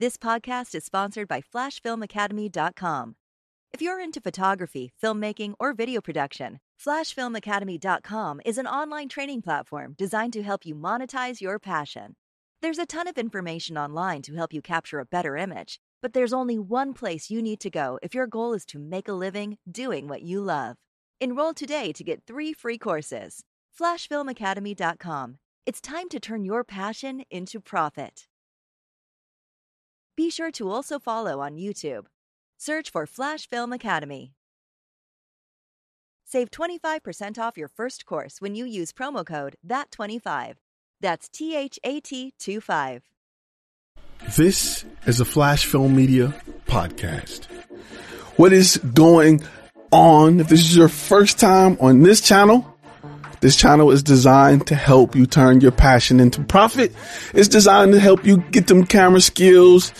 This podcast is sponsored by FlashFilmAcademy.com. If you're into photography, filmmaking, or video production, FlashFilmAcademy.com is an online training platform designed to help you monetize your passion. There's a ton of information online to help you capture a better image, but there's only one place you need to go if your goal is to make a living doing what you love. Enroll today to get three free courses. FlashFilmAcademy.com. It's time to turn your passion into profit. Be sure to also follow on YouTube. Search for Flash Film Academy. Save 25% off your first course when you use promo code THAT25. That's T H A T 25. This is a Flash Film Media podcast. What is going on? If this is your first time on this channel, this channel is designed to help you turn your passion into profit. It's designed to help you get them camera skills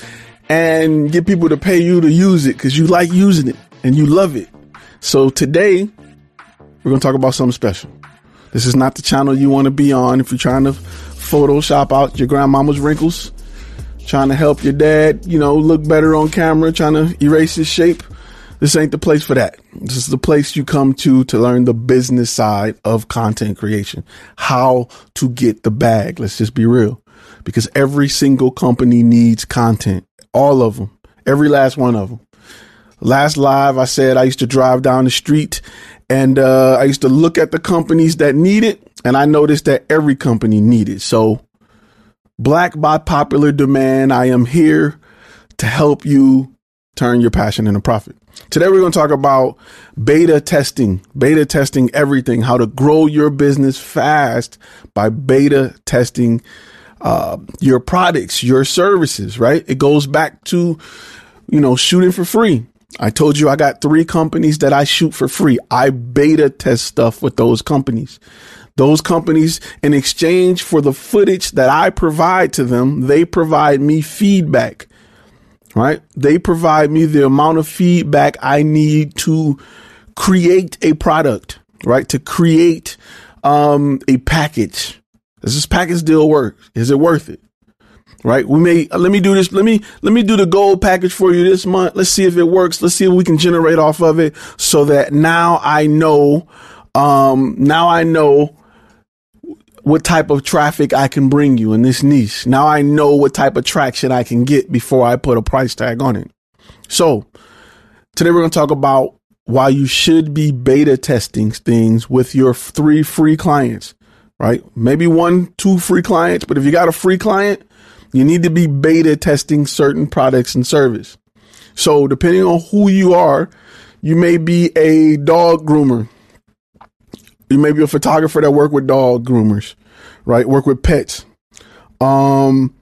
and get people to pay you to use it because you like using it and you love it. So today we're going to talk about something special. This is not the channel you want to be on if you're trying to Photoshop out your grandmama's wrinkles, trying to help your dad, you know, look better on camera, trying to erase his shape. This ain't the place for that. This is the place you come to to learn the business side of content creation, how to get the bag. Let's just be real because every single company needs content. All of them, every last one of them. Last live, I said I used to drive down the street and uh, I used to look at the companies that need it, and I noticed that every company needed. So, black by popular demand, I am here to help you turn your passion into profit. Today, we're going to talk about beta testing, beta testing everything, how to grow your business fast by beta testing uh, your products, your services, right? It goes back to, you know, shooting for free. I told you I got three companies that I shoot for free. I beta test stuff with those companies. Those companies, in exchange for the footage that I provide to them, they provide me feedback right? They provide me the amount of feedback I need to create a product, right? To create um, a package. Does this package deal work? Is it worth it? Right? We may let me do this. Let me let me do the gold package for you this month. Let's see if it works. Let's see if we can generate off of it so that now I know um now I know what type of traffic I can bring you in this niche. Now I know what type of traction I can get before I put a price tag on it. So today we're going to talk about why you should be beta testing things with your three free clients, right? Maybe one, two free clients, but if you got a free client, you need to be beta testing certain products and service. So depending on who you are, you may be a dog groomer you may be a photographer that work with dog groomers, right? Work with pets. Um,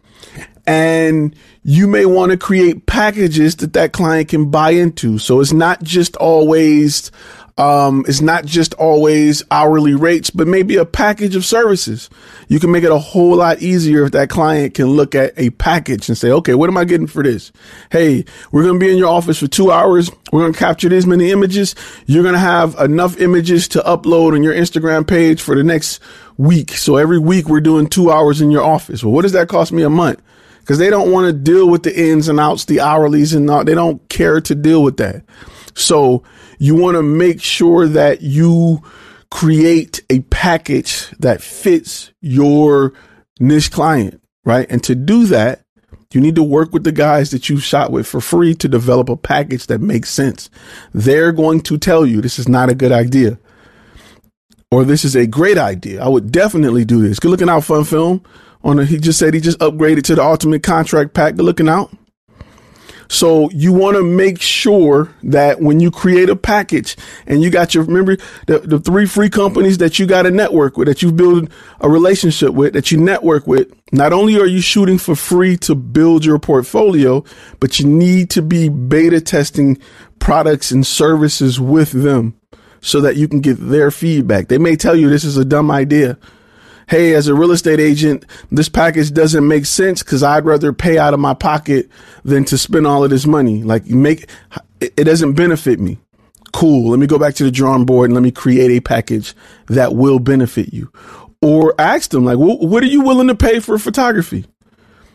and you may want to create packages that that client can buy into. So it's not just always um, it's not just always hourly rates, but maybe a package of services. You can make it a whole lot easier if that client can look at a package and say, okay, what am I getting for this? Hey, we're going to be in your office for two hours. We're going to capture this many images. You're going to have enough images to upload on your Instagram page for the next week. So every week we're doing two hours in your office. Well, what does that cost me a month? Because they don't want to deal with the ins and outs, the hourlies and all. They don't care to deal with that. So you want to make sure that you create a package that fits your niche client, right? And to do that, you need to work with the guys that you shot with for free to develop a package that makes sense. They're going to tell you this is not a good idea or this is a great idea. I would definitely do this. Good looking out, fun film. On a, he just said he just upgraded to the ultimate contract pack. Good looking out. So you want to make sure that when you create a package and you got your, remember the, the three free companies that you got a network with, that you build a relationship with, that you network with, not only are you shooting for free to build your portfolio, but you need to be beta testing products and services with them so that you can get their feedback. They may tell you this is a dumb idea hey, as a real estate agent, this package doesn't make sense because I'd rather pay out of my pocket than to spend all of this money. Like make it doesn't benefit me. Cool. Let me go back to the drawing board and let me create a package that will benefit you. Or ask them like, what are you willing to pay for photography?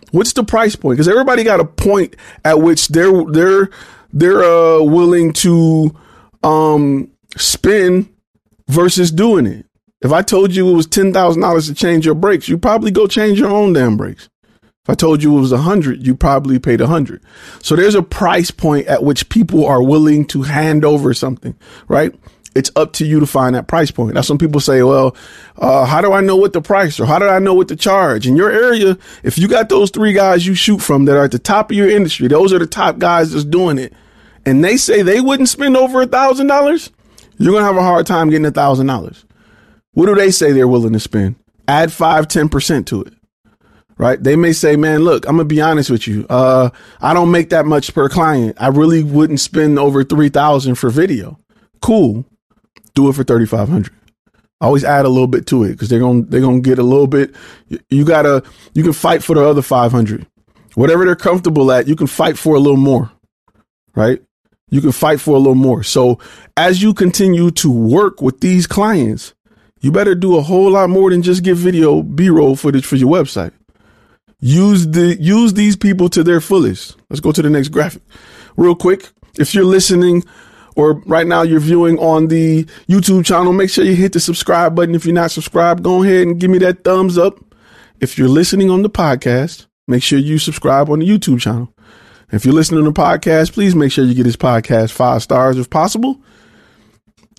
What's the price point? Because everybody got a point at which they're they're they're uh, willing to um, spend versus doing it. If I told you it was ten thousand dollars to change your brakes, you probably go change your own damn brakes. If I told you it was a hundred, you probably paid a hundred. So there's a price point at which people are willing to hand over something, right? It's up to you to find that price point. That's when people say, well, uh, how do I know what the price or how do I know what to charge? In your area, if you got those three guys you shoot from that are at the top of your industry, those are the top guys that's doing it. And they say they wouldn't spend over a thousand dollars. You're going to have a hard time getting a thousand dollars. What do they say they're willing to spend? Add five, 10% to it right? They may say, man, look, I'm gonna be honest with you. Uh, I don't make that much per client. I really wouldn't spend over 3000 for video. Cool do it for 3500 always add a little bit to it because they're gonna they're gonna get a little bit you gotta you can fight for the other 500 whatever they're comfortable at you can fight for a little more right you can fight for a little more so as you continue to work with these clients you better do a whole lot more than just get video b-roll footage for your website use the use these people to their fullest let's go to the next graphic real quick if you're listening or right now you're viewing on the YouTube channel, make sure you hit the subscribe button. If you're not subscribed, go ahead and give me that thumbs up. If you're listening on the podcast, make sure you subscribe on the YouTube channel. If you're listening to the podcast, please make sure you get this podcast five stars if possible.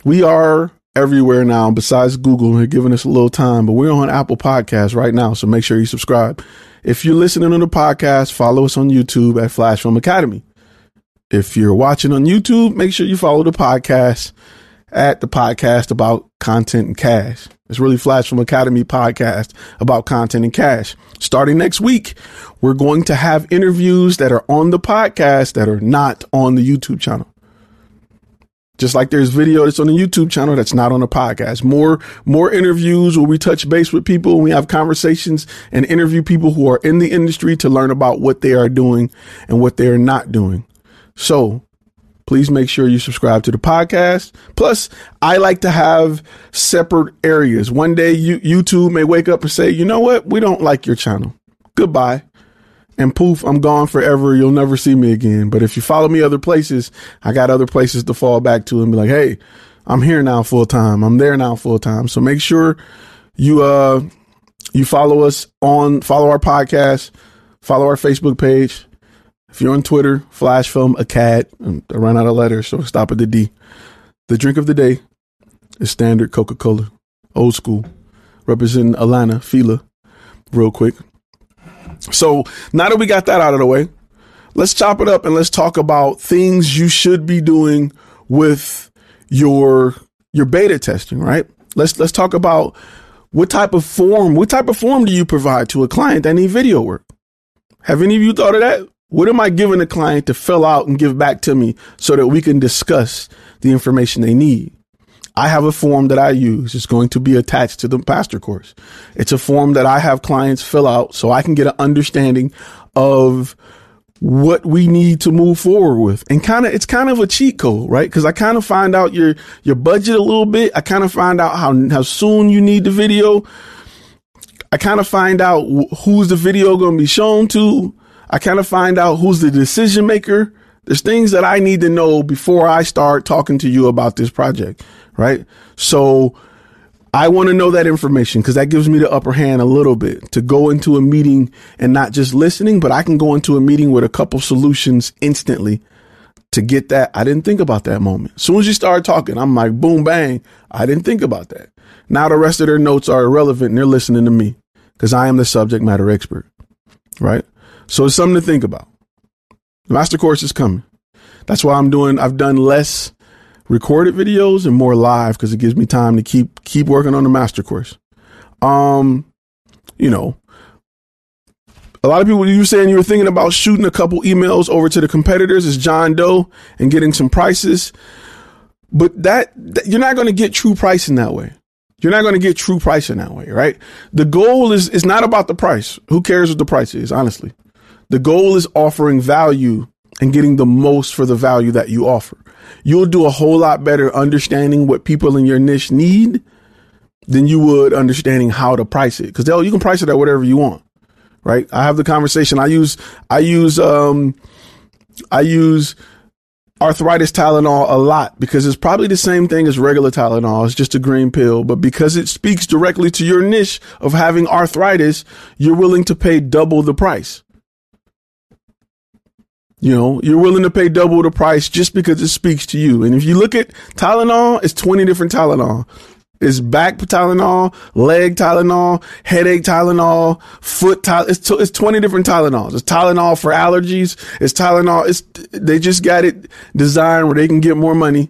We are everywhere now besides Google. They're giving us a little time, but we're on Apple Podcasts right now. So make sure you subscribe. If you're listening on the podcast, follow us on YouTube at Flash Film Academy. If you're watching on YouTube, make sure you follow the podcast at the podcast about content and cash. It's really Flash Film Academy podcast about content and cash. Starting next week, we're going to have interviews that are on the podcast that are not on the YouTube channel. Just like there's video that's on the YouTube channel that's not on the podcast. More, more interviews where we touch base with people we have conversations and interview people who are in the industry to learn about what they are doing and what they are not doing. So please make sure you subscribe to the podcast. Plus, I like to have separate areas. One day, you, YouTube may wake up and say, you know what? We don't like your channel. Goodbye. And poof, I'm gone forever. You'll never see me again. But if you follow me other places, I got other places to fall back to and be like, hey, I'm here now full time. I'm there now full time. So make sure you, uh, you follow us on, follow our podcast, follow our Facebook page, if you're on Twitter, Flash Film Acad, I ran out of letters, so stop at the D. The drink of the day is standard Coca Cola, old school, representing Alana, Fila, real quick. So now that we got that out of the way, let's chop it up and let's talk about things you should be doing with your your beta testing, right? Let's let's talk about what type of form, what type of form do you provide to a client that need video work? Have any of you thought of that? What am I giving the client to fill out and give back to me so that we can discuss the information they need? I have a form that I use. It's going to be attached to the master course. It's a form that I have clients fill out so I can get an understanding of what we need to move forward with. And kind of, it's kind of a cheat code, right? Cause I kind of find out your, your budget a little bit. I kind of find out how, how soon you need the video. I kind of find out who's the video going to be shown to. I kind of find out who's the decision maker. There's things that I need to know before I start talking to you about this project, right? So I want to know that information because that gives me the upper hand a little bit to go into a meeting and not just listening, but I can go into a meeting with a couple solutions instantly to get that. I didn't think about that moment. As soon as you start talking, I'm like, boom, bang. I didn't think about that. Now the rest of their notes are irrelevant and they're listening to me because I am the subject matter expert, right? So it's something to think about. The master course is coming. That's why I'm doing, I've done less recorded videos and more live because it gives me time to keep, keep working on the master course. Um, you know, a lot of people, you were saying you were thinking about shooting a couple emails over to the competitors as John Doe and getting some prices. But that, that you're not going to get true pricing that way. You're not going to get true pricing that way, right? The goal is, is not about the price. Who cares what the price is, honestly? The goal is offering value and getting the most for the value that you offer. You'll do a whole lot better understanding what people in your niche need than you would understanding how to price it. Cause you can price it at whatever you want, right? I have the conversation. I use, I use, um, I use arthritis Tylenol a lot because it's probably the same thing as regular Tylenol. It's just a green pill, but because it speaks directly to your niche of having arthritis, you're willing to pay double the price. You know, you're willing to pay double the price just because it speaks to you. And if you look at Tylenol, it's 20 different Tylenol. It's back Tylenol, leg Tylenol, headache Tylenol, foot Tylenol. It's, t- it's 20 different Tylenols. It's Tylenol for allergies. It's Tylenol. It's, they just got it designed where they can get more money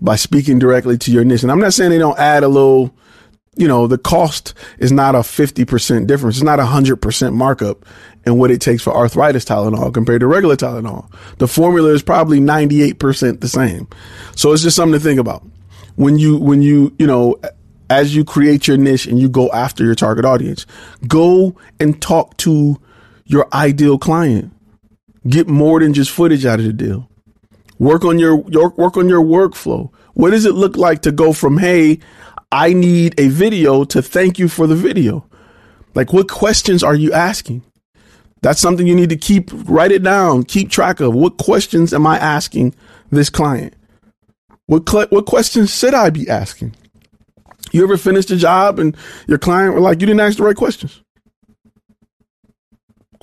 by speaking directly to your niche. And I'm not saying they don't add a little, you know, the cost is not a 50% difference. It's not a 100% markup in what it takes for arthritis Tylenol compared to regular Tylenol. The formula is probably 98% the same. So it's just something to think about when you when you you know as you create your niche and you go after your target audience, go and talk to your ideal client. Get more than just footage out of the deal. Work on your, your work on your workflow. What does it look like to go from hey, I need a video to thank you for the video? Like what questions are you asking? That's something you need to keep write it down, keep track of. What questions am I asking this client? What cl- what questions should I be asking? You ever finished a job and your client were like, you didn't ask the right questions?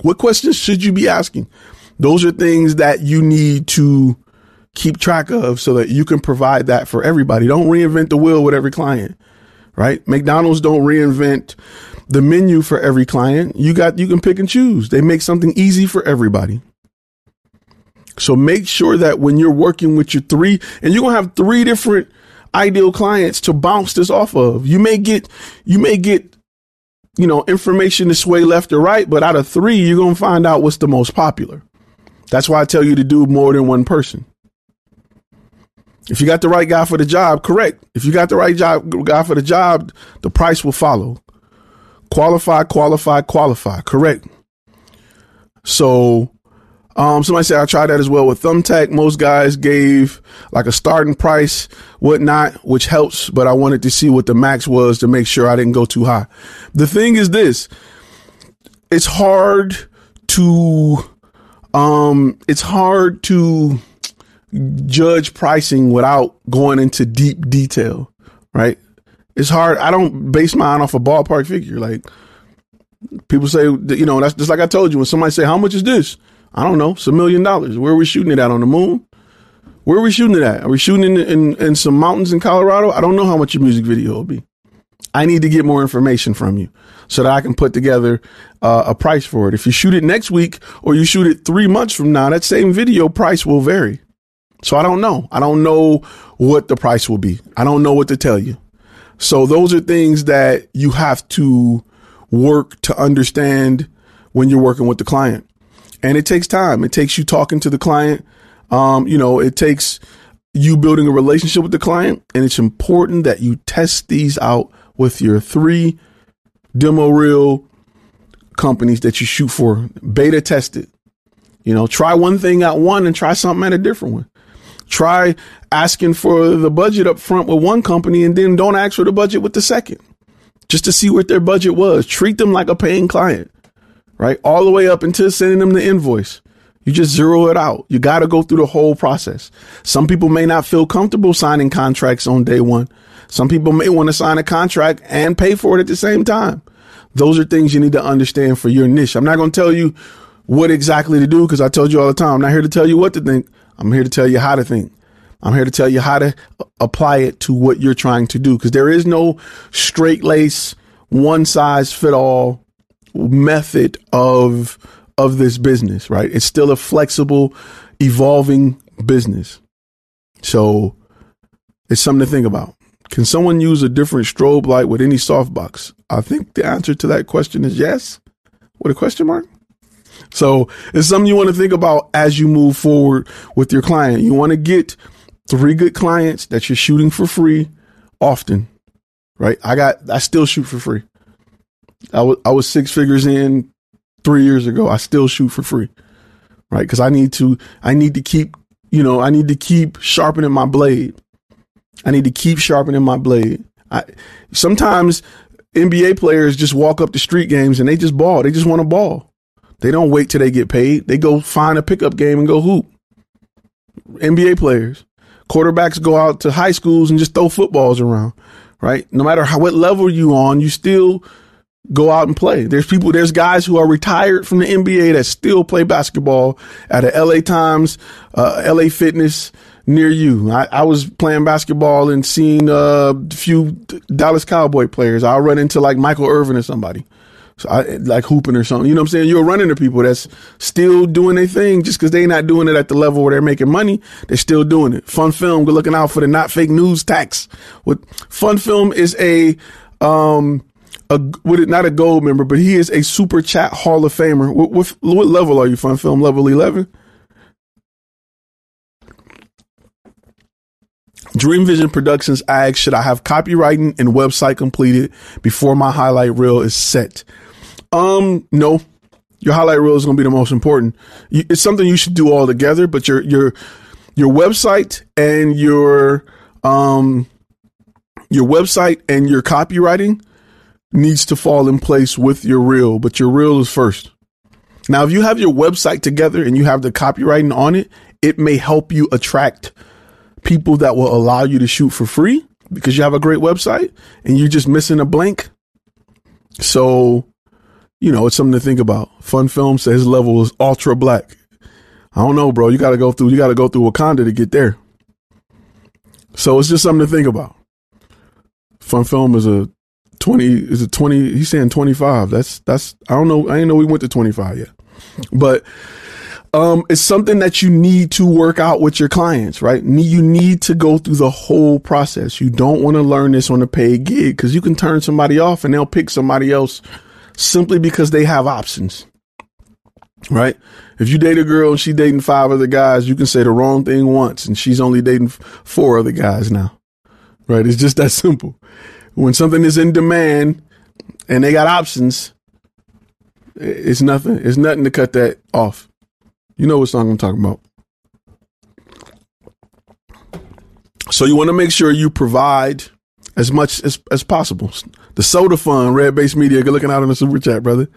What questions should you be asking? Those are things that you need to keep track of so that you can provide that for everybody. Don't reinvent the wheel with every client, right? McDonald's don't reinvent the menu for every client. You got, you can pick and choose. They make something easy for everybody. So make sure that when you're working with your three, and you're going to have three different ideal clients to bounce this off of. You may get, you may get, you know, information to sway left or right, but out of three, you're going to find out what's the most popular. That's why I tell you to do more than one person. If you got the right guy for the job, correct. If you got the right job guy for the job, the price will follow. Qualify, qualify, qualify. Correct. So um, somebody said I tried that as well with Thumbtack. Most guys gave like a starting price, whatnot, which helps, but I wanted to see what the max was to make sure I didn't go too high. The thing is this, it's hard to, um, it's hard to judge pricing without going into deep detail, right? It's hard. I don't base mine off a ballpark figure. Like people say, you know, that's just like I told you when somebody say, how much is this? I don't know, it's a million dollars. Where are we shooting it at on the moon? Where are we shooting it at? Are we shooting in, in, in some mountains in Colorado? I don't know how much your music video will be. I need to get more information from you so that I can put together uh, a price for it. If you shoot it next week or you shoot it three months from now, that same video price will vary. So I don't know. I don't know what the price will be. I don't know what to tell you. So those are things that you have to work to understand when you're working with the client and it takes time. It takes you talking to the client. Um, you know, it takes you building a relationship with the client, and it's important that you test these out with your three demo reel companies that you shoot for. Beta test it. You know, try one thing at one and try something at a different one. Try asking for the budget up front with one company and then don't ask for the budget with the second just to see what their budget was. Treat them like a paying client right? All the way up until sending them the invoice. You just zero it out. You got to go through the whole process. Some people may not feel comfortable signing contracts on day one. Some people may want to sign a contract and pay for it at the same time. Those are things you need to understand for your niche. I'm not going to tell you what exactly to do because I told you all the time. I'm not here to tell you what to think. I'm here to tell you how to think. I'm here to tell you how to apply it to what you're trying to do because there is no straight lace, one size fit all method of of this business, right? It's still a flexible, evolving business. So it's something to think about. Can someone use a different strobe light with any softbox? I think the answer to that question is yes. With a question mark? So it's something you want to think about as you move forward with your client. You want to get three good clients that you're shooting for free often, right? I got, I still shoot for free. I was I was six figures in three years ago. I still shoot for free, right? Because I need to I need to keep you know I need to keep sharpening my blade. I need to keep sharpening my blade. I sometimes NBA players just walk up to street games and they just ball. They just want to ball. They don't wait till they get paid. They go find a pickup game and go hoop. NBA players, quarterbacks go out to high schools and just throw footballs around, right? No matter how what level you on, you still go out and play. There's people, there's guys who are retired from the NBA that still play basketball at a LA Times, uh, LA Fitness near you. I, I was playing basketball and seeing uh, a few Dallas Cowboy players. I'll run into like Michael Irvin or somebody. So I, like hooping or something. You know what I'm saying? You're running to people that's still doing their thing just because they're not doing it at the level where they're making money. They're still doing it. Fun Film, good looking out for the not fake news tax. What Fun Film is a um a with it not a gold member, but he is a super chat Hall of Famer. What, what, what level are you? Fun Film level eleven. Dream Vision Productions asks, should I have copywriting and website completed before my highlight reel is set? Um, no. Your highlight reel is going to be the most important. It's something you should do all together, but your your your website and your um your website and your copywriting needs to fall in place with your reel, but your reel is first. Now, if you have your website together and you have the copywriting on it, it may help you attract people that will allow you to shoot for free because you have a great website and you're just missing a blank. So, you know, it's something to think about. Fun Film says level is ultra black. I don't know, bro. You got to go through, you got to go through Wakanda to get there. So it's just something to think about. Fun Film is a 20, is a 20, he's saying 25. That's, that's, I don't know. I didn't know we went to 25 yet, but um, it's something that you need to work out with your clients, right? You need to go through the whole process. You don't want to learn this on a paid gig because you can turn somebody off and they'll pick somebody else simply because they have options, right? If you date a girl and she's dating five other guys, you can say the wrong thing once and she's only dating four other guys now, right? It's just that simple. When something is in demand and they got options, it's nothing. It's nothing to cut that off. You know what song I'm talking about. So you want to make sure you provide as much as, as possible. The soda fund, red base media, good looking out in the super chat, brother.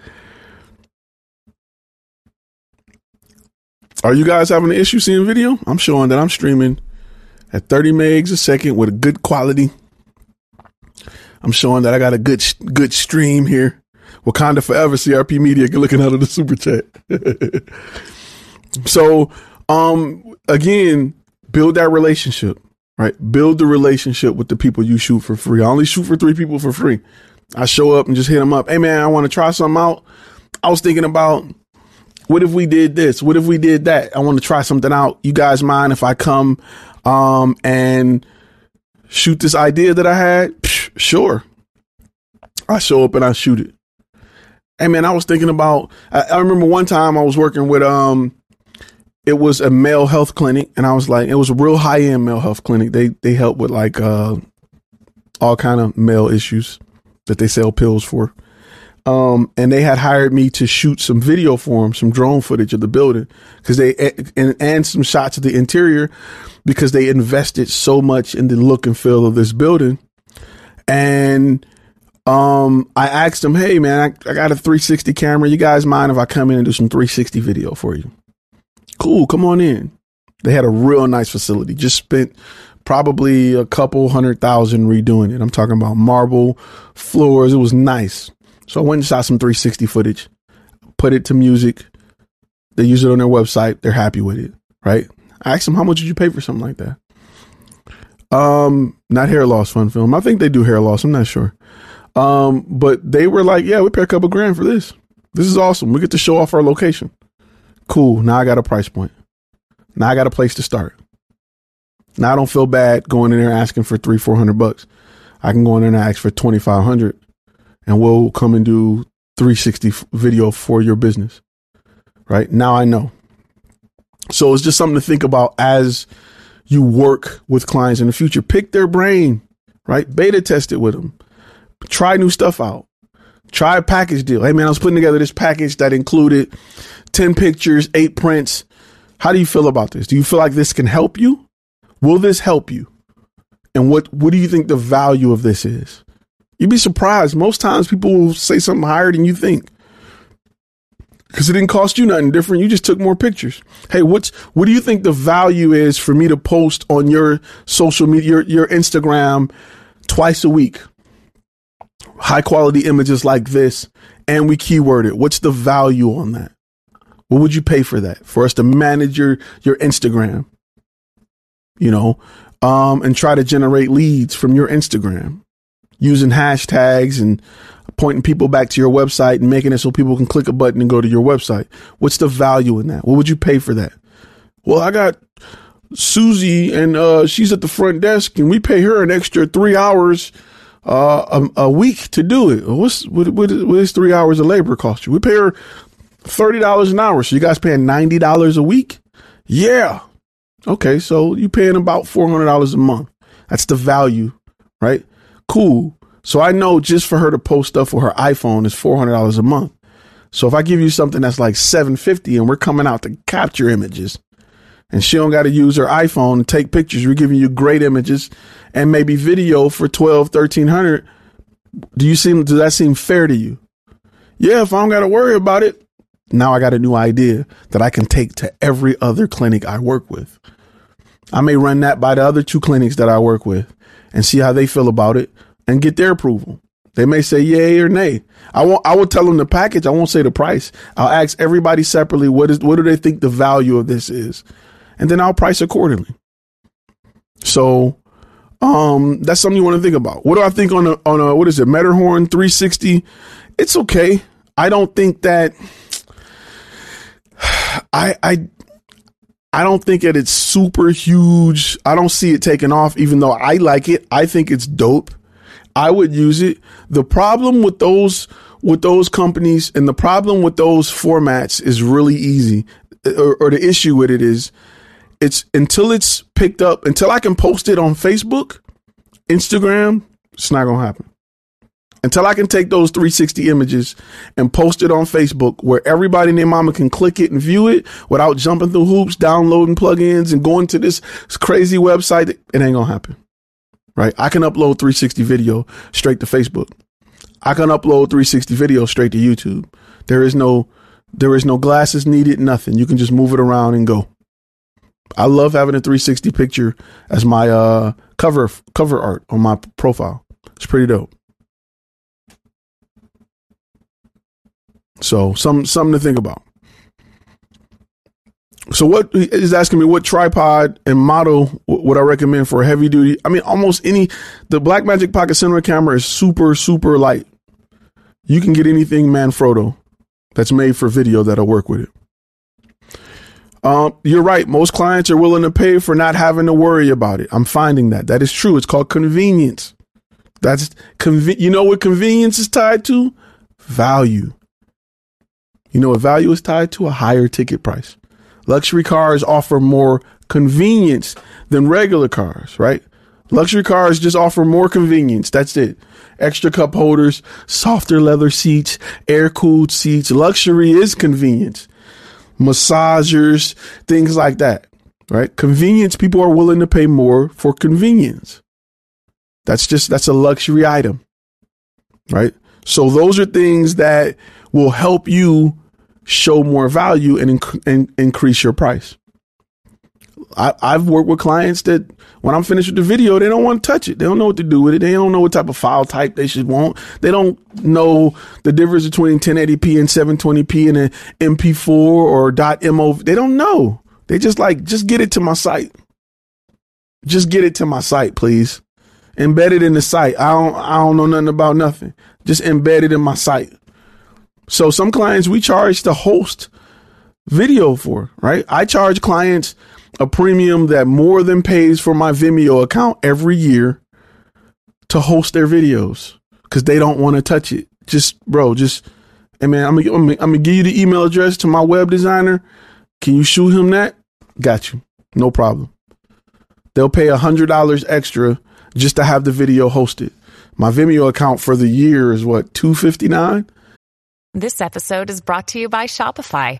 Are you guys having an issue seeing video? I'm showing that I'm streaming at 30 megs a second with a good quality. I'm showing that I got a good good stream here. Wakanda forever, CRP Media, good looking out of the super chat. So, um, again, build that relationship, right? Build the relationship with the people you shoot for free. I only shoot for three people for free. I show up and just hit them up. Hey, man, I want to try something out. I was thinking about what if we did this? What if we did that? I want to try something out. You guys mind if I come um, and shoot this idea that I had? Psh, sure. I show up and I shoot it. Hey man, I was thinking about. I, I remember one time I was working with um it was a male health clinic and I was like, it was a real high end male health clinic. They, they help with like, uh, all kind of male issues that they sell pills for. Um, and they had hired me to shoot some video for them, some drone footage of the building because they, and, and some shots of the interior because they invested so much in the look and feel of this building. And, um, I asked them, Hey man, I, I got a 360 camera. You guys mind if I come in and do some 360 video for you? Cool, come on in. They had a real nice facility. Just spent probably a couple hundred thousand redoing it. I'm talking about marble floors. It was nice. So I went and shot some 360 footage, put it to music. They use it on their website. They're happy with it, right? I asked them, how much did you pay for something like that? Um, not hair loss fun film. I think they do hair loss. I'm not sure. Um, but they were like, yeah, we pay a couple grand for this. This is awesome. We get to show off our location. Cool. Now I got a price point. Now I got a place to start. Now I don't feel bad going in there asking for three, four hundred bucks. I can go in there and ask for twenty five hundred, and we'll come and do three sixty video for your business. Right now, I know. So it's just something to think about as you work with clients in the future. Pick their brain, right? Beta test it with them. Try new stuff out. Try a package deal. Hey man, I was putting together this package that included 10 pictures, eight prints. How do you feel about this? Do you feel like this can help you? Will this help you? And what what do you think the value of this is? You'd be surprised. Most times people will say something higher than you think. Because it didn't cost you nothing different. You just took more pictures. Hey, what's what do you think the value is for me to post on your social media, your, your Instagram twice a week? High quality images like this, and we keyword it. What's the value on that? What would you pay for that? For us to manage your your Instagram, you know, um, and try to generate leads from your Instagram using hashtags and pointing people back to your website and making it so people can click a button and go to your website. What's the value in that? What would you pay for that? Well, I got Susie and uh, she's at the front desk and we pay her an extra three hours uh, a, a, week to do it. What's what, what, what is three hours of labor cost you? We pay her thirty dollars an hour. So you guys paying ninety dollars a week? Yeah. Okay, so you paying about four hundred dollars a month. That's the value, right? Cool. So I know just for her to post stuff for her iPhone is four hundred dollars a month. So if I give you something that's like seven fifty and we're coming out to capture images, and she don't got to use her iPhone to take pictures, we're giving you great images and maybe video for twelve, thirteen hundred. Do you seem does that seem fair to you? Yeah, if I don't got to worry about it, now I got a new idea that I can take to every other clinic I work with. I may run that by the other two clinics that I work with and see how they feel about it and get their approval. They may say yay or nay. I won't, I will tell them the package. I won't say the price. I'll ask everybody separately what is what do they think the value of this is, and then I'll price accordingly. So, um, that's something you want to think about. What do I think on a on a what is it Matterport 360? It's okay. I don't think that I I I don't think that it's super huge. I don't see it taking off, even though I like it. I think it's dope. I would use it. The problem with those with those companies and the problem with those formats is really easy. Or, or the issue with it is it's until it's picked up, until I can post it on Facebook, Instagram, it's not gonna happen until I can take those 360 images and post it on Facebook where everybody and their mama can click it and view it without jumping through hoops, downloading plugins and going to this crazy website, it ain't gonna happen. Right? I can upload 360 video straight to Facebook. I can upload 360 video straight to YouTube. There is no there is no glasses needed, nothing. You can just move it around and go. I love having a 360 picture as my uh cover cover art on my profile. It's pretty dope. So some something to think about. So what is asking me what tripod and model would I recommend for heavy duty? I mean, almost any. The Blackmagic Pocket Cinema camera is super super light. You can get anything Manfrotto that's made for video that'll work with it. Um, you're right. Most clients are willing to pay for not having to worry about it. I'm finding that that is true. It's called convenience. That's conven- You know what convenience is tied to? Value. You know, what value is tied to a higher ticket price. Luxury cars offer more convenience than regular cars, right? Luxury cars just offer more convenience. That's it. Extra cup holders, softer leather seats, air cooled seats. Luxury is convenience. Massagers, things like that, right? Convenience, people are willing to pay more for convenience. That's just, that's a luxury item, right? So those are things that will help you show more value and, inc- and increase your price. I, I've worked with clients that when I'm finished with the video, they don't want to touch it. They don't know what to do with it. They don't know what type of file type they should want. They don't know the difference between 1080p and 720p and an MP4 or .mov. They don't know. They just like, just get it to my site. Just get it to my site, please. Embed it in the site. I don't, I don't know nothing about nothing. Just embed it in my site. So some clients we charge to host video for, right? I charge clients a premium that more than pays for my Vimeo account every year to host their videos because they don't want to touch it. Just, bro, just, hey man, I'm gonna, I'm, gonna, give you the email address to my web designer. Can you shoot him that? Got you. No problem. They'll pay a hundred dollars extra just to have the video hosted. My Vimeo account for the year is what, two fifty nine? This episode is brought to you by Shopify.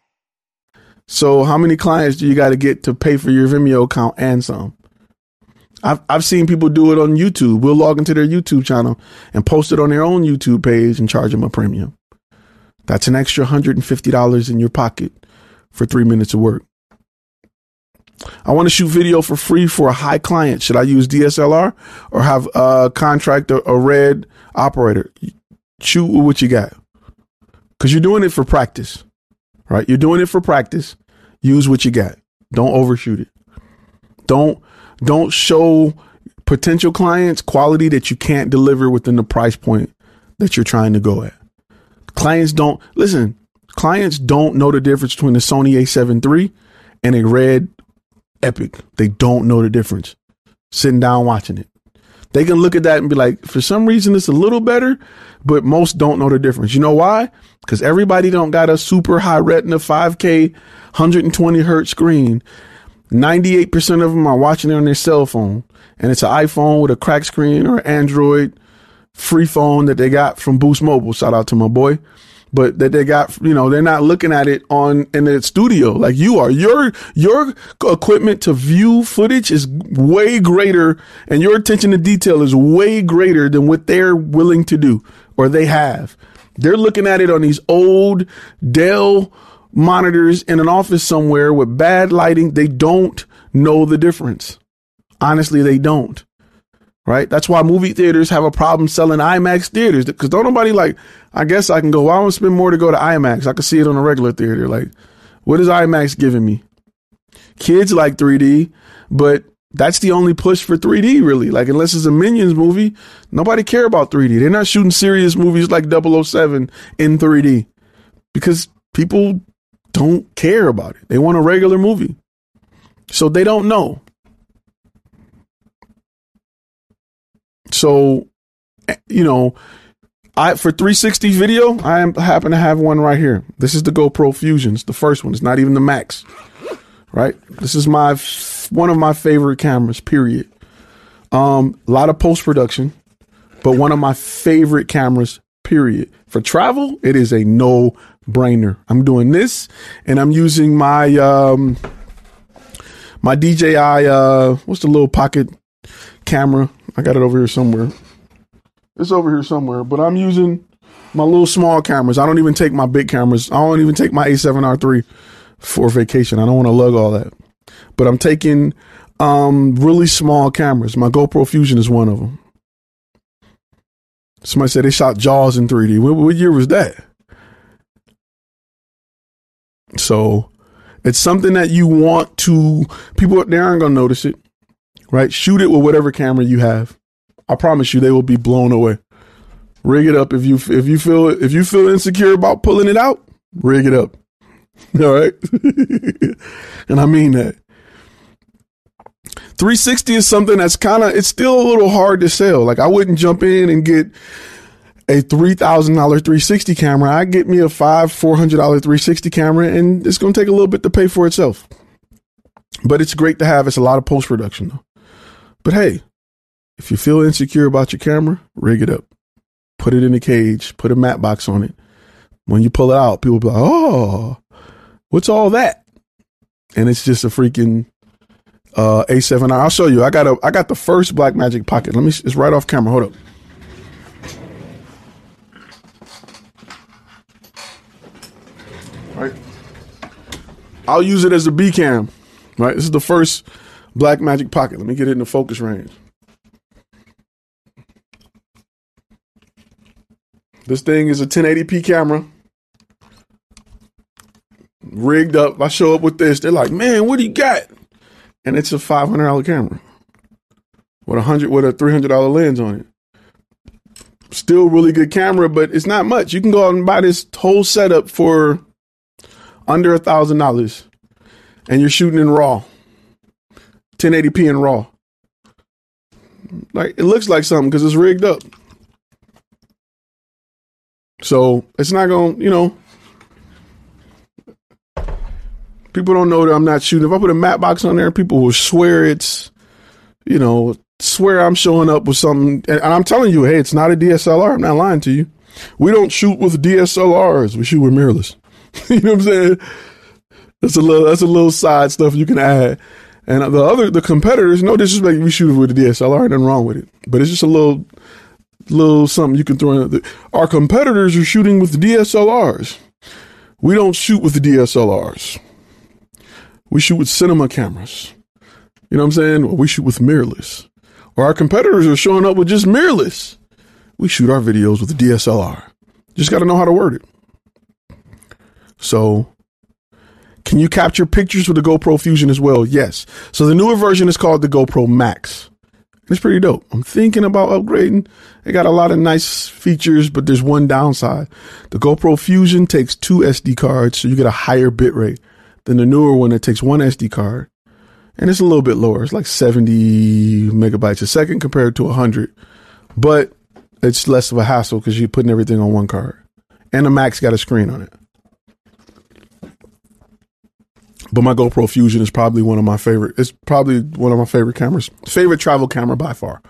So how many clients do you got to get to pay for your Vimeo account and some? I've I've seen people do it on YouTube. We'll log into their YouTube channel and post it on their own YouTube page and charge them a premium. That's an extra $150 in your pocket for three minutes of work. I want to shoot video for free for a high client. Should I use DSLR or have a contract a, a red operator? Shoot what you got. Because you're doing it for practice, right? You're doing it for practice. Use what you got. Don't overshoot it. Don't don't show potential clients quality that you can't deliver within the price point that you're trying to go at. Clients don't listen. Clients don't know the difference between the Sony A7 III and a red Epic. They don't know the difference. Sitting down watching it, they can look at that and be like, for some reason it's a little better, but most don't know the difference. You know why? Because everybody don't got a super high Retina 5K 120 hertz screen. 98% of them are watching it on their cell phone, and it's an iPhone with a cracked screen or Android free phone that they got from Boost Mobile. Shout out to my boy. But that they got, you know, they're not looking at it on in the studio like you are. Your your equipment to view footage is way greater, and your attention to detail is way greater than what they're willing to do or they have. They're looking at it on these old Dell monitors in an office somewhere with bad lighting. They don't know the difference. Honestly, they don't right? That's why movie theaters have a problem selling IMAX theaters because don't nobody like. I guess I can go. Why would spend more to go to IMAX? I can see it on a regular theater. Like, what is IMAX giving me? Kids like 3D, but that's the only push for 3D really. Like, unless it's a Minions movie, nobody care about 3D. They're not shooting serious movies like 007 in 3D because people don't care about it. They want a regular movie. So they don't know. So, you know, I for 360 video, I happen to have one right here. This is the GoPro Fusion. It's the first one. It's not even the Max. Right? This is my one of my favorite cameras, period. Um, a lot of post production, but one of my favorite cameras, period. For travel, it is a no brainer. I'm doing this and I'm using my um my DJI uh what's the little pocket camera I got it over here somewhere. It's over here somewhere, but I'm using my little small cameras. I don't even take my big cameras. I don't even take my A7R3 for vacation. I don't want to lug all that. But I'm taking um, really small cameras. My GoPro Fusion is one of them. Somebody said they shot Jaws in 3D. What, what year was that? So it's something that you want to, people, they aren't going to notice it right? Shoot it with whatever camera you have. I promise you, they will be blown away. Rig it up if you if you feel if you feel insecure about pulling it out. Rig it up. All right, and I mean that. 360 is something that's kind of it's still a little hard to sell. Like I wouldn't jump in and get a three thousand dollar 360 camera. I get me a five four hundred dollar 360 camera, and it's going to take a little bit to pay for itself. But it's great to have. It's a lot of post production though. But hey, if you feel insecure about your camera, rig it up. Put it in a cage, put a mat box on it. When you pull it out, people be like, oh, what's all that? And it's just a freaking uh, A7R. I'll show you. I got a I got the first Black Magic Pocket. Let me it's right off camera. Hold up. Right. I'll use it as a B cam. Right. This is the first Black Magic Pocket. Let me get it in the focus range. This thing is a 1080p camera. Rigged up. I show up with this. They're like, man, what do you got? And it's a $500 camera with a hundred with a $300 lens on it. Still really good camera, but it's not much. You can go out and buy this whole setup for under a thousand dollars and you're shooting in raw. 1080p in RAW. Like it looks like something because it's rigged up. So it's not to you know. People don't know that I'm not shooting. If I put a matte box on there, people will swear it's, you know, swear I'm showing up with something. And I'm telling you, hey, it's not a DSLR. I'm not lying to you. We don't shoot with DSLRs. We shoot with mirrorless. you know what I'm saying? That's a little. That's a little side stuff you can add. And the other, the competitors, no disrespect, we shoot with a DSLR, nothing wrong with it. But it's just a little, little something you can throw in. Our competitors are shooting with DSLRs. We don't shoot with the DSLRs. We shoot with cinema cameras. You know what I'm saying? Or we shoot with mirrorless. Or our competitors are showing up with just mirrorless. We shoot our videos with a DSLR. Just got to know how to word it. So can you capture pictures with the GoPro Fusion as well? Yes. So the newer version is called the GoPro Max. It's pretty dope. I'm thinking about upgrading. It got a lot of nice features, but there's one downside. The GoPro Fusion takes two SD cards, so you get a higher bit than the newer one that takes one SD card. And it's a little bit lower. It's like 70 megabytes a second compared to 100. But it's less of a hassle because you're putting everything on one card. And the Max got a screen on it. But my GoPro Fusion is probably one of my favorite. It's probably one of my favorite cameras. Favorite travel camera by far.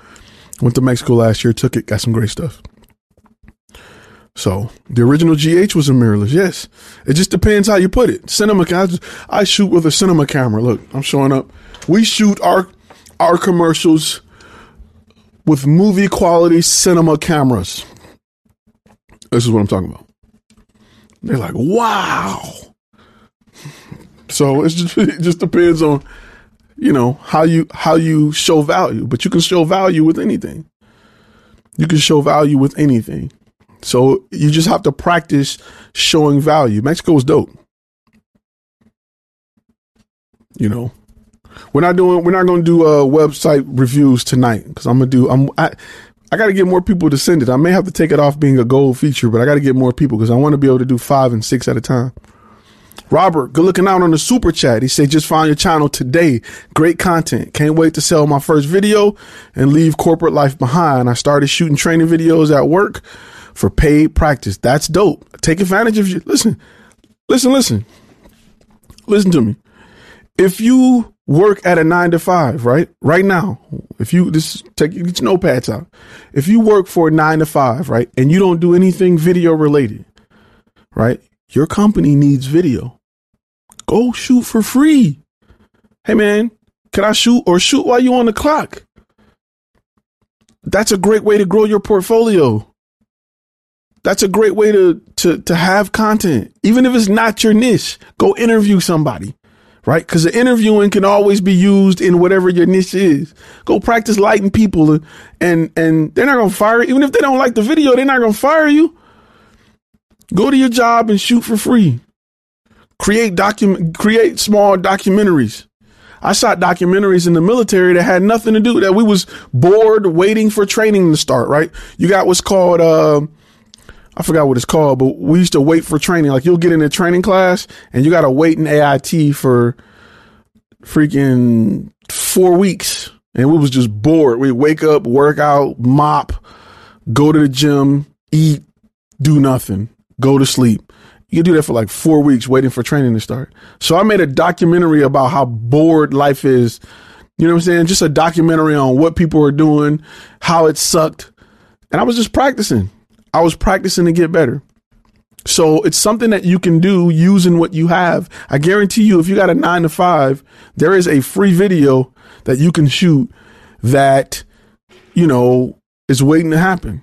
Went to Mexico last year, took it, got some great stuff. So the original GH was a mirrorless. Yes, it just depends how you put it. Cinema. I, I shoot with a cinema camera. Look, I'm showing up. We shoot our our commercials with movie quality cinema cameras. This is what I'm talking about. They're like, wow. So it's just it just depends on you know how you how you show value, but you can show value with anything. You can show value with anything. So you just have to practice showing value. Mexico is dope. You know, we're not doing we're not going to do uh, website reviews tonight because I'm gonna do I'm I I got to get more people to send it. I may have to take it off being a gold feature, but I got to get more people because I want to be able to do five and six at a time. Robert, good looking out on the super chat. He said, just found your channel today. Great content. Can't wait to sell my first video and leave corporate life behind. I started shooting training videos at work for paid practice. That's dope. Take advantage of you. Listen, listen, listen, listen to me. If you work at a nine to five, right? Right now, if you just take get your notepads out. If you work for a nine to five, right, and you don't do anything video related, right? Your company needs video. Go shoot for free. Hey man, can I shoot or shoot while you on the clock? That's a great way to grow your portfolio. That's a great way to to to have content. Even if it's not your niche, go interview somebody. Right? Because the interviewing can always be used in whatever your niche is. Go practice lighting people and and, they're not gonna fire you. Even if they don't like the video, they're not gonna fire you. Go to your job and shoot for free. Create document create small documentaries. I shot documentaries in the military that had nothing to do that we was bored waiting for training to start, right? You got what's called uh, I forgot what it's called, but we used to wait for training. Like you'll get in a training class and you got to wait in AIT for freaking 4 weeks. And we was just bored. We wake up, work out, mop, go to the gym, eat, do nothing, go to sleep. You do that for like four weeks waiting for training to start. So I made a documentary about how bored life is. You know what I'm saying? Just a documentary on what people are doing, how it sucked. And I was just practicing. I was practicing to get better. So it's something that you can do using what you have. I guarantee you, if you got a nine to five, there is a free video that you can shoot that, you know, is waiting to happen.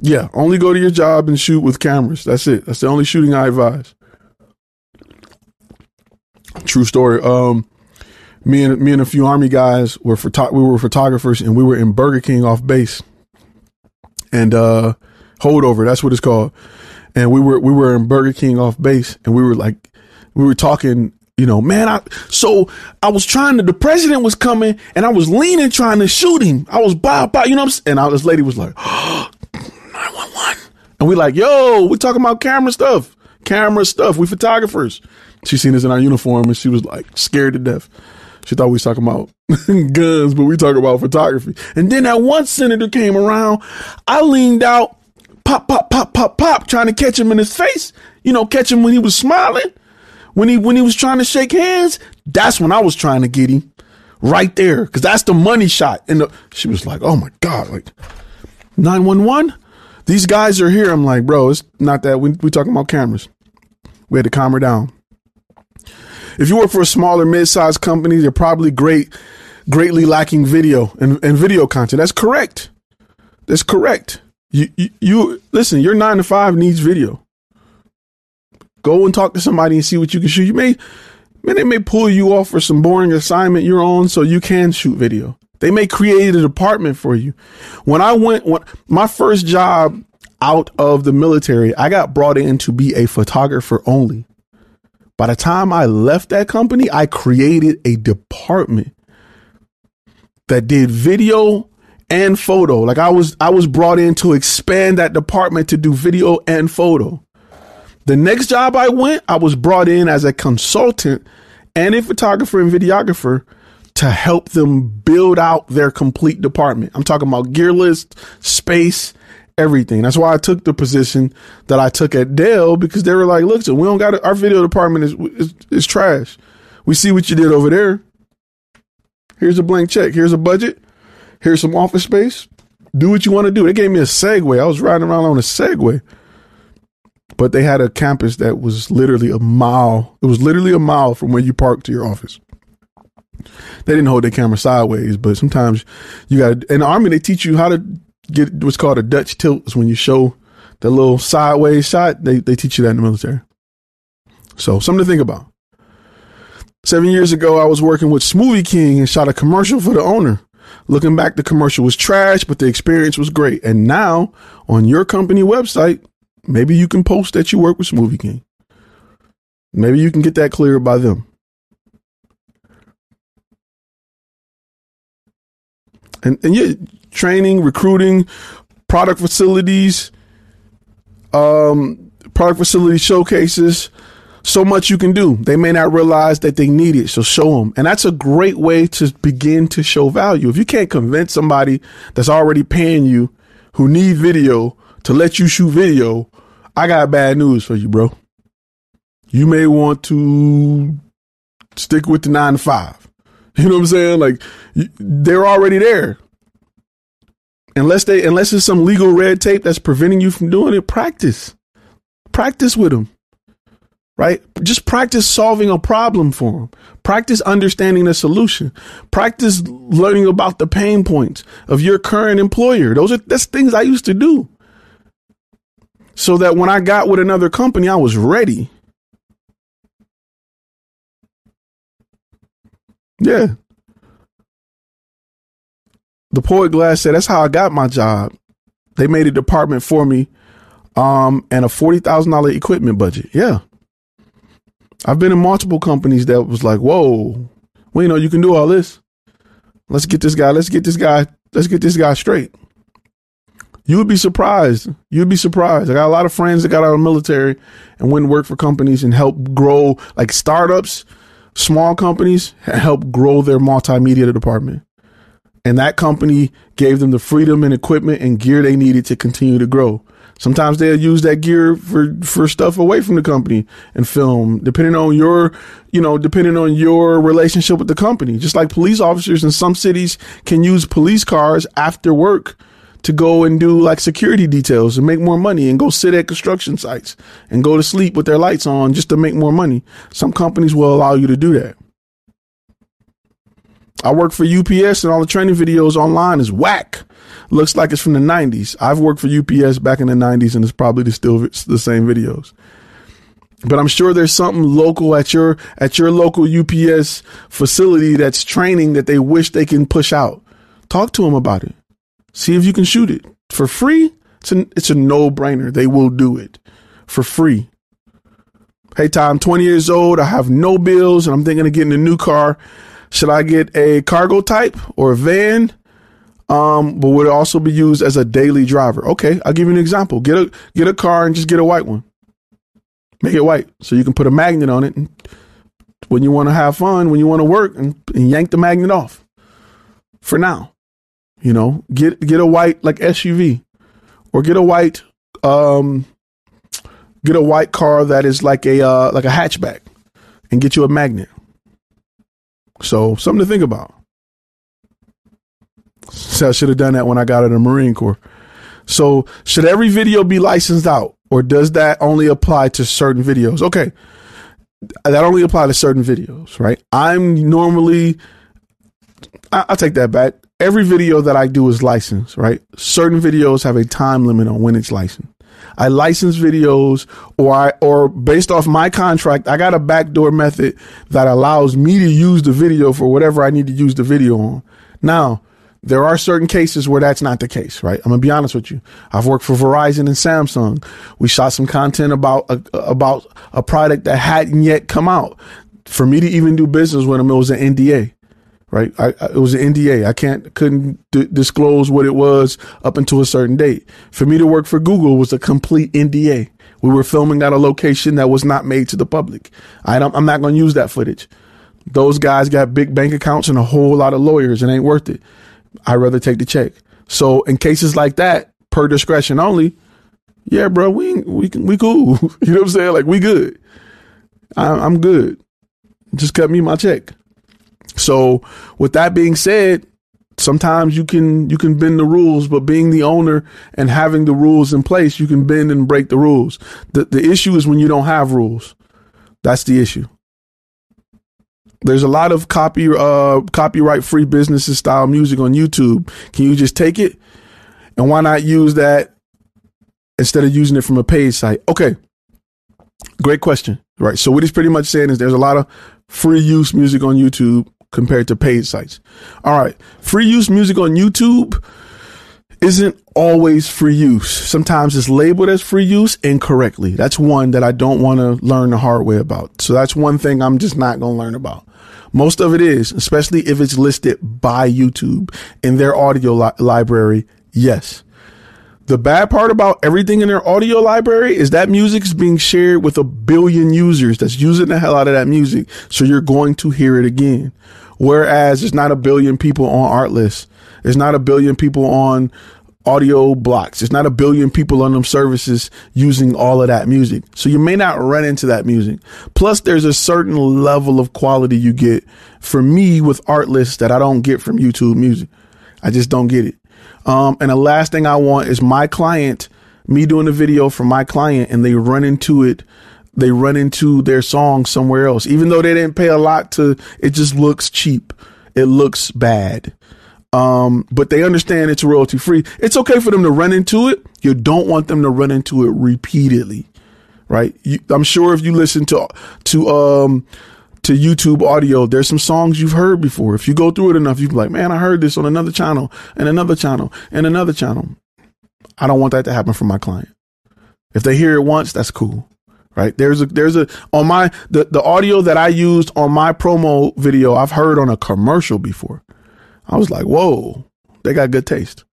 Yeah, only go to your job and shoot with cameras. That's it. That's the only shooting I advise. True story. Um, me and me and a few army guys were photo- we were photographers and we were in Burger King off base. And uh holdover, that's what it's called. And we were we were in Burger King off base and we were like we were talking you know, man, I so I was trying to the president was coming and I was leaning trying to shoot him. I was by by, you know what I'm saying? And I, this lady was like, 911. And we like, yo, we're talking about camera stuff. Camera stuff. We photographers. She seen us in our uniform and she was like scared to death. She thought we was talking about guns, but we talk about photography. And then that one senator came around. I leaned out, pop, pop, pop, pop, pop, trying to catch him in his face. You know, catch him when he was smiling. When he when he was trying to shake hands, that's when I was trying to get him. Right there. Cause that's the money shot. And the, she was like, oh my God, like 911? These guys are here. I'm like, bro, it's not that. We we talking about cameras. We had to calm her down. If you work for a smaller mid-sized company, they're probably great, greatly lacking video and, and video content. That's correct. That's correct. You, you, you listen. Your nine to five needs video. Go and talk to somebody and see what you can shoot. You may, man, they may pull you off for some boring assignment you're on, so you can shoot video. They may create a department for you. When I went, when my first job out of the military, I got brought in to be a photographer only. By the time I left that company, I created a department that did video and photo. Like I was I was brought in to expand that department to do video and photo. The next job I went, I was brought in as a consultant and a photographer and videographer to help them build out their complete department. I'm talking about gear list, space, everything. That's why I took the position that I took at Dell because they were like, look, we don't got our video department is, is, is trash. We see what you did over there. Here's a blank check. Here's a budget. Here's some office space. Do what you want to do. They gave me a Segway. I was riding around on a Segway. But they had a campus that was literally a mile. It was literally a mile from where you parked to your office. They didn't hold their camera sideways, but sometimes you got in the army. They teach you how to get what's called a Dutch tilt. Is when you show the little sideways shot. They they teach you that in the military. So something to think about. Seven years ago, I was working with Smoothie King and shot a commercial for the owner. Looking back, the commercial was trash, but the experience was great. And now on your company website, maybe you can post that you work with Smoothie King. Maybe you can get that cleared by them. And and yeah, training, recruiting, product facilities, um, product facility showcases, so much you can do. They may not realize that they need it, so show them. And that's a great way to begin to show value. If you can't convince somebody that's already paying you who need video to let you shoot video, I got bad news for you, bro. You may want to stick with the nine to five. You know what I'm saying? Like they're already there. Unless they, unless there's some legal red tape that's preventing you from doing it, practice. Practice with them right? Just practice solving a problem for them. Practice understanding the solution. Practice learning about the pain points of your current employer. Those are that's things I used to do. So that when I got with another company, I was ready. Yeah. The poet glass said that's how I got my job. They made a department for me um and a $40,000 equipment budget. Yeah. I've been in multiple companies that was like, whoa, you know, you can do all this. Let's get this guy, let's get this guy, let's get this guy straight. You would be surprised. You'd be surprised. I got a lot of friends that got out of the military and went and worked for companies and helped grow like startups, small companies, help grow their multimedia department. And that company gave them the freedom and equipment and gear they needed to continue to grow. Sometimes they'll use that gear for, for stuff away from the company and film, depending on your, you know, depending on your relationship with the company. Just like police officers in some cities can use police cars after work to go and do like security details and make more money and go sit at construction sites and go to sleep with their lights on just to make more money. Some companies will allow you to do that. I work for UPS and all the training videos online is whack looks like it's from the 90s. I've worked for UPS back in the 90s and it's probably still the same videos. But I'm sure there's something local at your at your local UPS facility that's training that they wish they can push out. Talk to them about it. See if you can shoot it for free. It's a, it's a no-brainer. They will do it for free. Hey, Tom, I'm 20 years old. I have no bills and I'm thinking of getting a new car. Should I get a cargo type or a van? um, but would also be used as a daily driver. Okay, I'll give you an example. Get a get a car and just get a white one. Make it white so you can put a magnet on it. And when you want to have fun, when you want to work, and, and yank the magnet off. For now, you know, get get a white like SUV, or get a white um, get a white car that is like a uh, like a hatchback, and get you a magnet. So something to think about. So I should have done that when I got in the Marine Corps. So should every video be licensed out, or does that only apply to certain videos? Okay, that only apply to certain videos, right? I'm normally, I, will take that back. Every video that I do is licensed, right? Certain videos have a time limit on when it's licensed. I license videos or I, or based off my contract, I got a backdoor method that allows me to use the video for whatever I need to use the video on. Now, there are certain cases where that's not the case, right? I'm gonna be honest with you. I've worked for Verizon and Samsung. We shot some content about a, about a product that hadn't yet come out. For me to even do business with them, it was an NDA, right? I, I, it was an NDA. I can't couldn't d- disclose what it was up until a certain date. For me to work for Google was a complete NDA. We were filming at a location that was not made to the public. I I'm not going to use that footage. Those guys got big bank accounts and a whole lot of lawyers. and ain't worth it. I'd rather take the check. So in cases like that, per discretion only, yeah, bro, we we we cool. you know what I'm saying? Like we good. I, I'm good. Just cut me my check. So with that being said, sometimes you can you can bend the rules, but being the owner and having the rules in place, you can bend and break the rules. The the issue is when you don't have rules. That's the issue. There's a lot of copy uh copyright free businesses style music on YouTube. Can you just take it? And why not use that instead of using it from a paid site? Okay. Great question. Right. So what he's pretty much saying is there's a lot of free use music on YouTube compared to paid sites. All right. Free use music on YouTube isn't always free use. Sometimes it's labeled as free use incorrectly. That's one that I don't want to learn the hard way about. So that's one thing I'm just not going to learn about. Most of it is, especially if it's listed by YouTube in their audio li- library. Yes. The bad part about everything in their audio library is that music is being shared with a billion users that's using the hell out of that music. So you're going to hear it again. Whereas there's not a billion people on Artlist. There's not a billion people on AudioBlocks. It's not a billion people on them services using all of that music. So you may not run into that music. Plus there's a certain level of quality you get for me with Artlist that I don't get from YouTube music. I just don't get it. Um, and the last thing I want is my client, me doing a video for my client and they run into it. They run into their song somewhere else, even though they didn't pay a lot to, it just looks cheap. It looks bad. Um, but they understand it's royalty free. It's okay for them to run into it. You don't want them to run into it repeatedly, right? You, I'm sure if you listen to to um to YouTube audio, there's some songs you've heard before. If you go through it enough, you'd be like, man, I heard this on another channel and another channel and another channel. I don't want that to happen for my client. If they hear it once, that's cool. Right. There's a, there's a, on my, the, the audio that I used on my promo video, I've heard on a commercial before. I was like, whoa, they got good taste.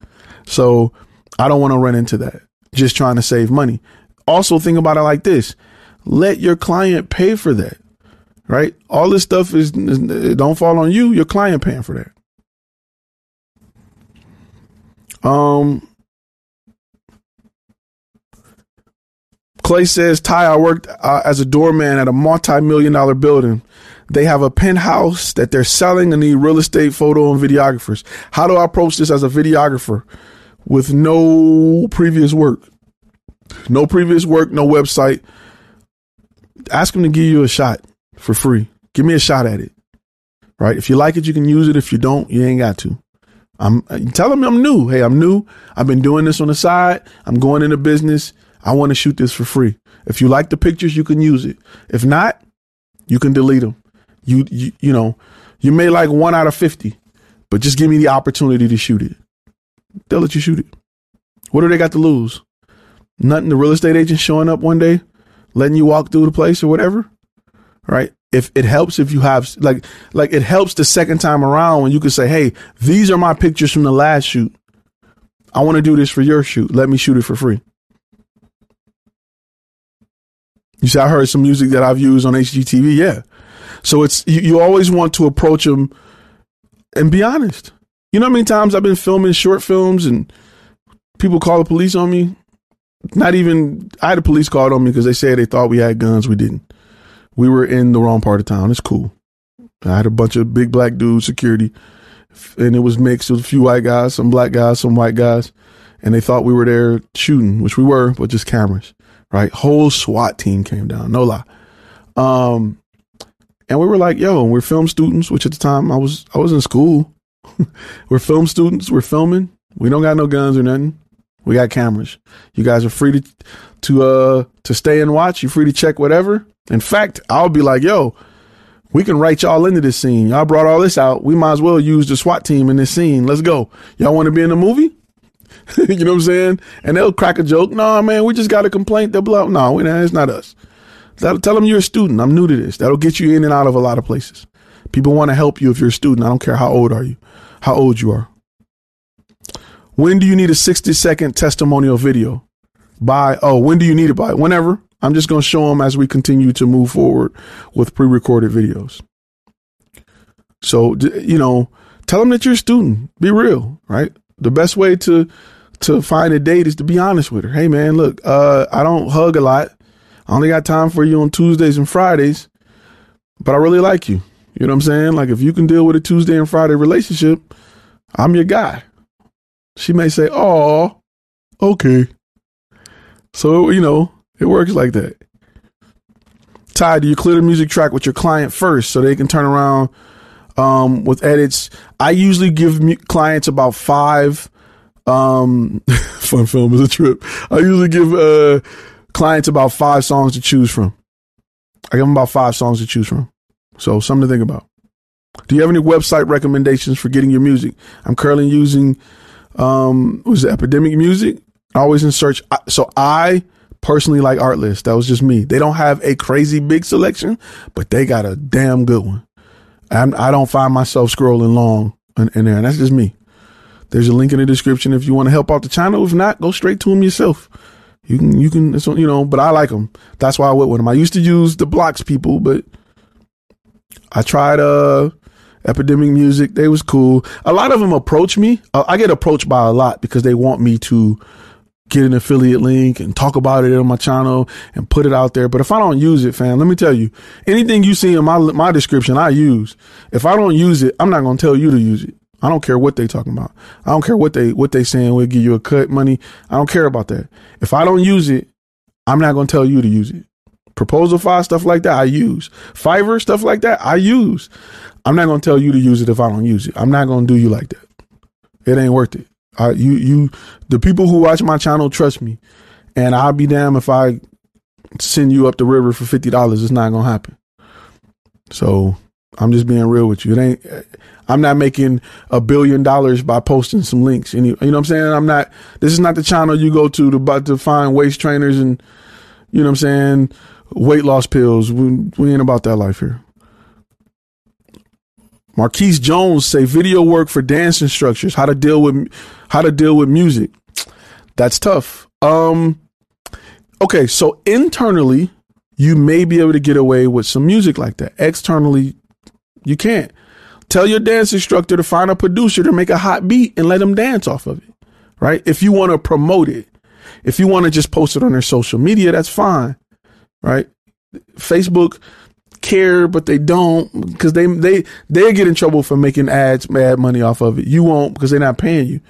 So I don't want to run into that. Just trying to save money. Also, think about it like this let your client pay for that, right? All this stuff is, don't fall on you, your client paying for that. Um, Clay says, Ty, I worked uh, as a doorman at a multi million dollar building. They have a penthouse that they're selling and need real estate photo and videographers. How do I approach this as a videographer with no previous work? No previous work, no website. Ask them to give you a shot for free. Give me a shot at it. Right? If you like it, you can use it. If you don't, you ain't got to. I'm tell them I'm new. Hey, I'm new. I've been doing this on the side. I'm going into business. I want to shoot this for free. If you like the pictures, you can use it. If not, you can delete them. You, you, you know, you may like one out of 50, but just give me the opportunity to shoot it. They'll let you shoot it. What do they got to lose? Nothing. The real estate agent showing up one day, letting you walk through the place or whatever. Right. If it helps, if you have like, like it helps the second time around when you can say, Hey, these are my pictures from the last shoot. I want to do this for your shoot. Let me shoot it for free. You say I heard some music that I've used on HGTV. Yeah. So it's you, you always want to approach them and be honest. You know how many times I've been filming short films and people call the police on me? Not even I had a police called on me because they said they thought we had guns. We didn't. We were in the wrong part of town. It's cool. I had a bunch of big black dudes, security, and it was mixed with a few white guys, some black guys, some white guys, and they thought we were there shooting, which we were, but just cameras, right? Whole SWAT team came down, no lie. Um, and we were like, yo, we're film students, which at the time I was, I was in school. we're film students. We're filming. We don't got no guns or nothing. We got cameras. You guys are free to, to, uh, to stay and watch. You're free to check whatever. In fact, I'll be like, yo, we can write y'all into this scene. Y'all brought all this out. We might as well use the SWAT team in this scene. Let's go. Y'all want to be in the movie? you know what I'm saying? And they'll crack a joke. No, nah, man, we just got a complaint. They'll blow. No, it's not us. That'll tell them you're a student. I'm new to this. That'll get you in and out of a lot of places. People want to help you if you're a student. I don't care how old are you, how old you are. When do you need a 60 second testimonial video? By oh, when do you need it by? Whenever. I'm just going to show them as we continue to move forward with pre-recorded videos. So, you know, tell them that you're a student. Be real, right? The best way to to find a date is to be honest with her. Hey, man, look, uh, I don't hug a lot. I only got time for you on Tuesdays and Fridays, but I really like you. You know what I'm saying? Like, if you can deal with a Tuesday and Friday relationship, I'm your guy. She may say, "Oh, okay." So you know, it works like that. Ty, do you clear the music track with your client first so they can turn around um, with edits? I usually give clients about five. Um, fun film is a trip. I usually give uh, clients about five songs to choose from. I give them about five songs to choose from. So something to think about. Do you have any website recommendations for getting your music? I'm currently using um was it Epidemic Music? Always in search. So I personally like Artlist. That was just me. They don't have a crazy big selection, but they got a damn good one. I'm, I do not find myself scrolling long in, in, there, and that's just me. There's a link in the description if you want to help out the channel. If not, go straight to them yourself. You can, you can, you know, but I like them. That's why I went with them. I used to use the blocks people, but I tried, uh, epidemic music. They was cool. A lot of them approach me. Uh, I get approached by a lot because they want me to get an affiliate link and talk about it on my channel and put it out there. But if I don't use it, fam, let me tell you, anything you see in my my description, I use. If I don't use it, I'm not gonna tell you to use it. I don't care what they talking about. I don't care what they what they saying. We'll give you a cut money. I don't care about that. If I don't use it, I'm not gonna tell you to use it. Proposalify stuff like that, I use. Fiverr stuff like that, I use. I'm not gonna tell you to use it if I don't use it. I'm not gonna do you like that. It ain't worth it. I, you, you, the people who watch my channel trust me, and I'll be damn if I send you up the river for fifty dollars. It's not gonna happen. So I'm just being real with you. It ain't. I'm not making a billion dollars by posting some links. You, know what I'm saying? I'm not. This is not the channel you go to to to find waist trainers and you know what I'm saying weight loss pills. We, we ain't about that life here. Marquise Jones say video work for dance instructors, how to deal with how to deal with music. That's tough. Um okay, so internally you may be able to get away with some music like that. Externally you can't. Tell your dance instructor to find a producer to make a hot beat and let them dance off of it. Right? If you want to promote it. If you want to just post it on their social media, that's fine. Right? Facebook care, but they don't because they they they get in trouble for making ads, mad money off of it. You won't because they're not paying you,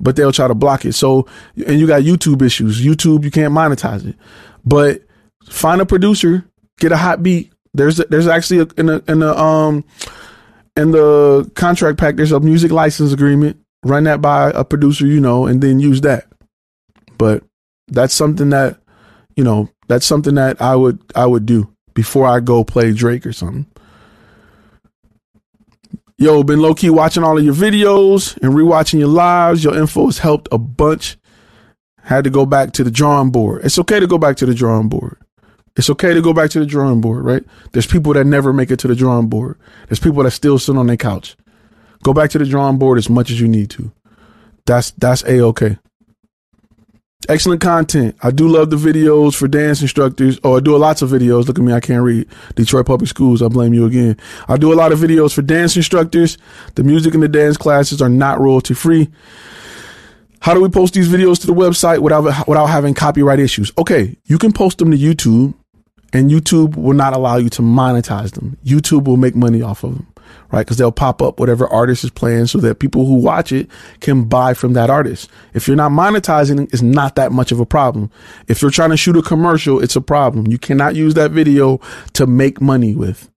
but they'll try to block it. So and you got YouTube issues. YouTube you can't monetize it, but find a producer, get a hot beat. There's there's actually a, in the in the um in the contract pack there's a music license agreement. Run that by a producer you know, and then use that. But that's something that you know that's something that I would I would do before I go play Drake or something. Yo, been low key watching all of your videos and rewatching your lives. Your info has helped a bunch. Had to go back to the drawing board. It's okay to go back to the drawing board. It's okay to go back to the drawing board, right? There's people that never make it to the drawing board. There's people that still sit on their couch. Go back to the drawing board as much as you need to. That's that's a okay. Excellent content. I do love the videos for dance instructors. Oh, I do lots of videos. Look at me. I can't read. Detroit Public Schools. I blame you again. I do a lot of videos for dance instructors. The music and the dance classes are not royalty free. How do we post these videos to the website without, without having copyright issues? Okay. You can post them to YouTube and YouTube will not allow you to monetize them. YouTube will make money off of them right? Because they'll pop up whatever artist is playing so that people who watch it can buy from that artist. If you're not monetizing, it's not that much of a problem. If you're trying to shoot a commercial, it's a problem. You cannot use that video to make money with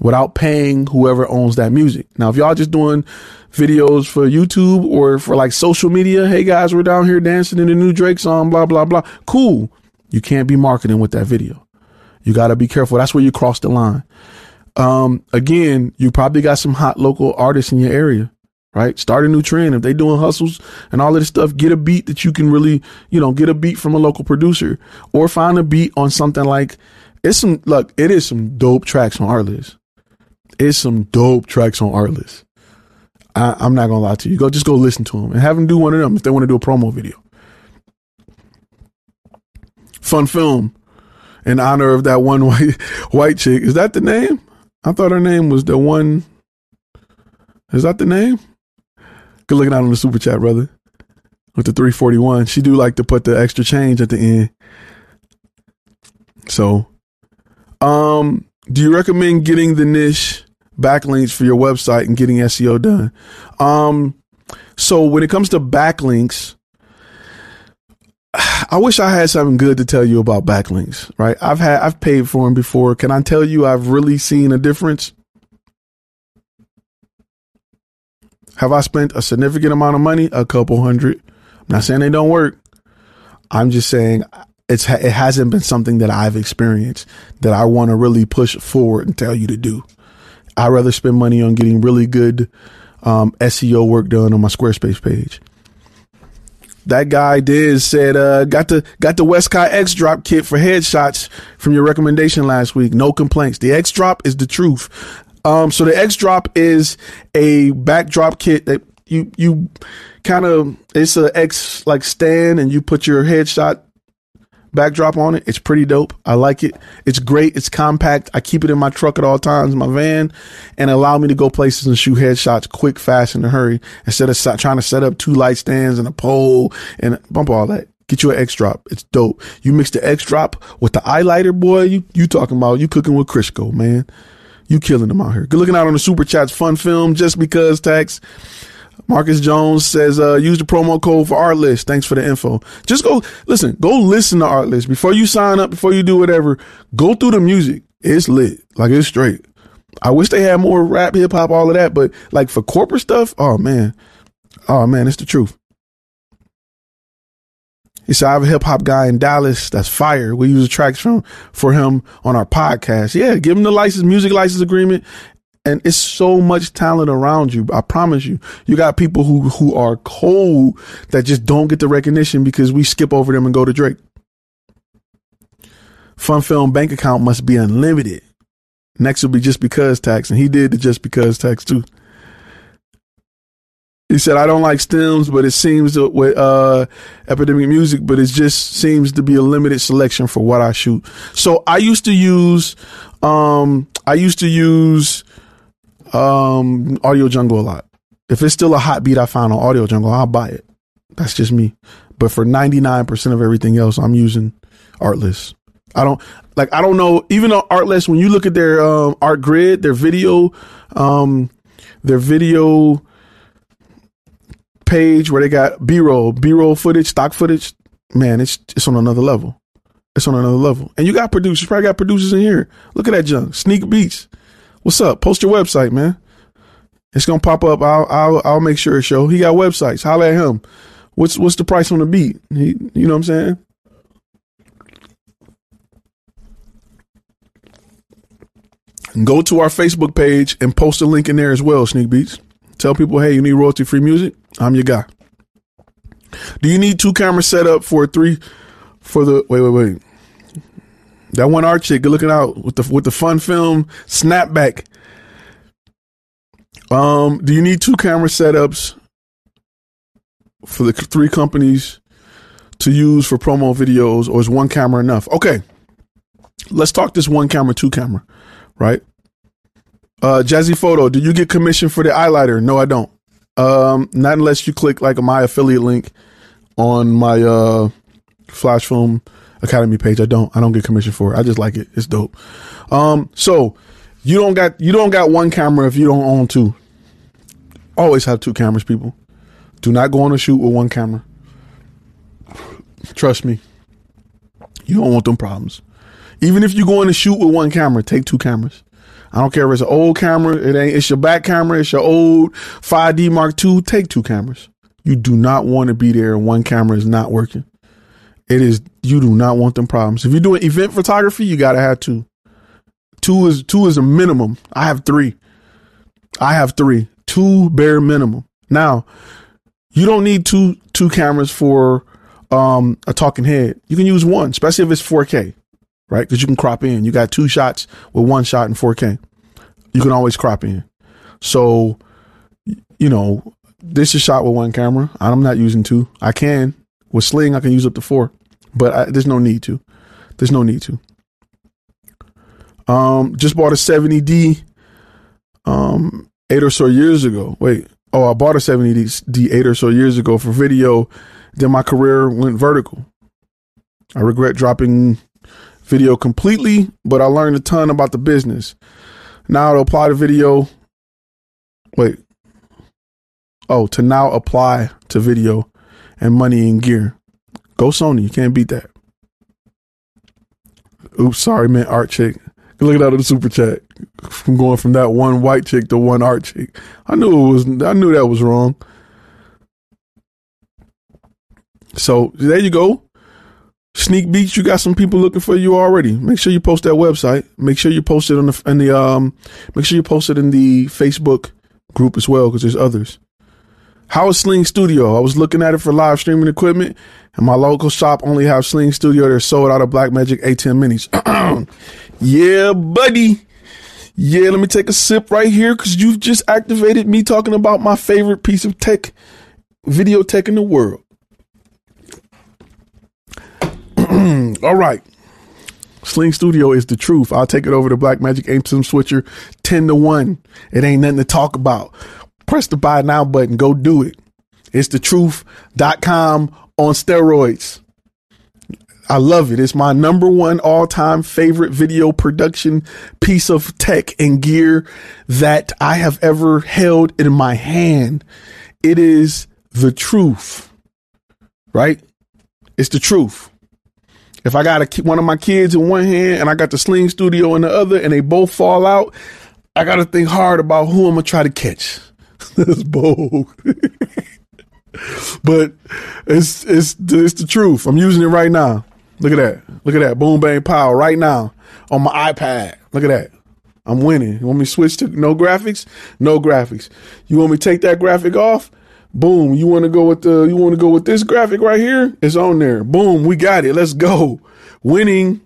without paying whoever owns that music. Now, if y'all just doing videos for YouTube or for like social media, hey guys, we're down here dancing in the new Drake song, blah, blah, blah. Cool. You can't be marketing with that video. You got to be careful. That's where you cross the line um, again, you probably got some hot local artists in your area, right? Start a new trend. If they doing hustles and all of this stuff, get a beat that you can really, you know, get a beat from a local producer or find a beat on something like it's some, look, it is some dope tracks on Artlist. It's some dope tracks on Artlist. I, I'm not gonna lie to you. Go just go listen to them and have them do one of them if they want to do a promo video. Fun film in honor of that one white white chick. Is that the name? I thought her name was the one. Is that the name? Good looking out on the super chat, brother. With the 341. She do like to put the extra change at the end. So, um, do you recommend getting the niche backlinks for your website and getting SEO done? Um, so when it comes to backlinks, I wish I had something good to tell you about backlinks, right? I've had, I've paid for them before. Can I tell you I've really seen a difference? Have I spent a significant amount of money? A couple hundred. I'm not saying they don't work. I'm just saying it's, it hasn't been something that I've experienced that I want to really push forward and tell you to do. I'd rather spend money on getting really good um, SEO work done on my Squarespace page that guy did said uh, got the got the Westcott X drop kit for headshots from your recommendation last week. No complaints. The X drop is the truth. Um, so the X drop is a backdrop kit that you you kind of it's a X like stand and you put your headshot backdrop on it. It's pretty dope. I like it. It's great. It's compact. I keep it in my truck at all times, my van, and allow me to go places and shoot headshots quick, fast, in a hurry instead of trying to set up two light stands and a pole and bump all that. Get you an X drop. It's dope. You mix the X drop with the highlighter, boy. You you talking about you cooking with Crisco, man. You killing them out here. Good looking out on the super chats. Fun film just because tax. Marcus Jones says, uh, use the promo code for Artlist. Thanks for the info. Just go listen, go listen to Artlist before you sign up, before you do whatever. Go through the music. It's lit. Like it's straight. I wish they had more rap, hip hop, all of that, but like for corporate stuff, oh man. Oh man, it's the truth. He said, I have a hip hop guy in Dallas that's fire. We use the tracks from for him on our podcast. Yeah, give him the license, music license agreement, and it's so much talent around you. I promise you, you got people who, who are cold that just don't get the recognition because we skip over them and go to Drake. Fun Film bank account must be unlimited. Next will be just because tax. And he did the just because tax too. He said, I don't like stems, but it seems with uh, epidemic music, but it just seems to be a limited selection for what I shoot. So I used to use, um, I used to use um, Audio Jungle a lot. If it's still a hot beat I found on Audio Jungle, I'll buy it. That's just me. But for 99% of everything else, I'm using Artlist. I don't like I don't know even on Artlist when you look at their um, Artgrid, their video um, their video page where they got B-roll, B-roll footage, stock footage, man, it's it's on another level. It's on another level. And you got producers, probably got producers in here. Look at that junk. Sneak beats. What's up? Post your website, man. It's gonna pop up. I'll I'll I'll make sure it show. He got websites. Holla at him. What's what's the price on the beat? He, you know what I'm saying? Go to our Facebook page and post a link in there as well, Sneak Beats. Tell people, hey, you need royalty free music? I'm your guy. Do you need two cameras set up for three for the wait, wait, wait. That one art chick, good looking out with the with the fun film snapback. Um, do you need two camera setups for the three companies to use for promo videos, or is one camera enough? Okay, let's talk this one camera, two camera, right? Uh, Jazzy Photo, do you get commission for the highlighter? No, I don't. Um, not unless you click like my affiliate link on my uh Flash Film Academy page. I don't. I don't get commission for it. I just like it. It's dope. Um, so you don't got you don't got one camera if you don't own two. Always have two cameras, people. Do not go on a shoot with one camera. Trust me. You don't want them problems. Even if you go on a shoot with one camera, take two cameras. I don't care if it's an old camera, it ain't it's your back camera, it's your old 5D Mark II, take two cameras. You do not want to be there and one camera is not working. It is you do not want them problems. If you're doing event photography, you gotta have two. Two is two is a minimum. I have three. I have three. Two bare minimum. Now, you don't need two two cameras for um, a talking head. You can use one, especially if it's 4K, right? Because you can crop in. You got two shots with one shot in 4K. You can always crop in. So, you know, this is shot with one camera. I'm not using two. I can with Sling. I can use up to four, but I, there's no need to. There's no need to. Um, just bought a 70D, um, eight or so years ago. Wait, oh, I bought a 70D eight or so years ago for video. Then my career went vertical. I regret dropping video completely, but I learned a ton about the business. Now to apply to video. Wait. Oh, to now apply to video and money and gear. Go Sony. You can't beat that. Oops, sorry, man. Art chick. Look at that the super chat. From going from that one white chick to one art chick. I knew it was I knew that was wrong. So there you go. Sneak Beats, you got some people looking for you already. Make sure you post that website. Make sure you post it on the in the um. Make sure you post it in the Facebook group as well because there's others. How is Sling Studio? I was looking at it for live streaming equipment, and my local shop only have Sling Studio. They're sold out of Blackmagic ATEM Minis. yeah, buddy. Yeah, let me take a sip right here because you've just activated me talking about my favorite piece of tech, video tech in the world. All right. Sling Studio is the truth. I'll take it over to Blackmagic ATEM Switcher 10 to 1. It ain't nothing to talk about. Press the buy now button. Go do it. It's the truth.com on steroids. I love it. It's my number one all time favorite video production piece of tech and gear that I have ever held in my hand. It is the truth, right? It's the truth. If I got a, one of my kids in one hand and I got the Sling Studio in the other and they both fall out, I got to think hard about who I'm going to try to catch. That's bold. but it's, it's, it's the truth. I'm using it right now. Look at that. Look at that. Boom, bang, pow right now on my iPad. Look at that. I'm winning. You want me to switch to no graphics? No graphics. You want me to take that graphic off? Boom. You want to go with the, you want to go with this graphic right here? It's on there. Boom. We got it. Let's go. Winning.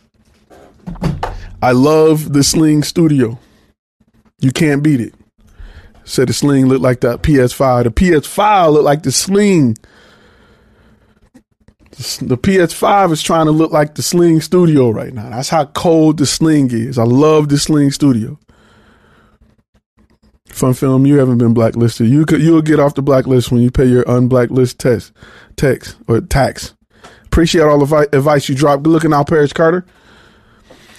I love the Sling Studio. You can't beat it. Said the Sling looked like the PS5. The PS5 looked like the Sling. The PS5 is trying to look like the Sling Studio right now. That's how cold the Sling is. I love the Sling Studio. Fun film, you haven't been blacklisted. You could you'll get off the blacklist when you pay your unblacklist test, tax or tax. Appreciate all the vi- advice you dropped. Good looking out, Paris Carter.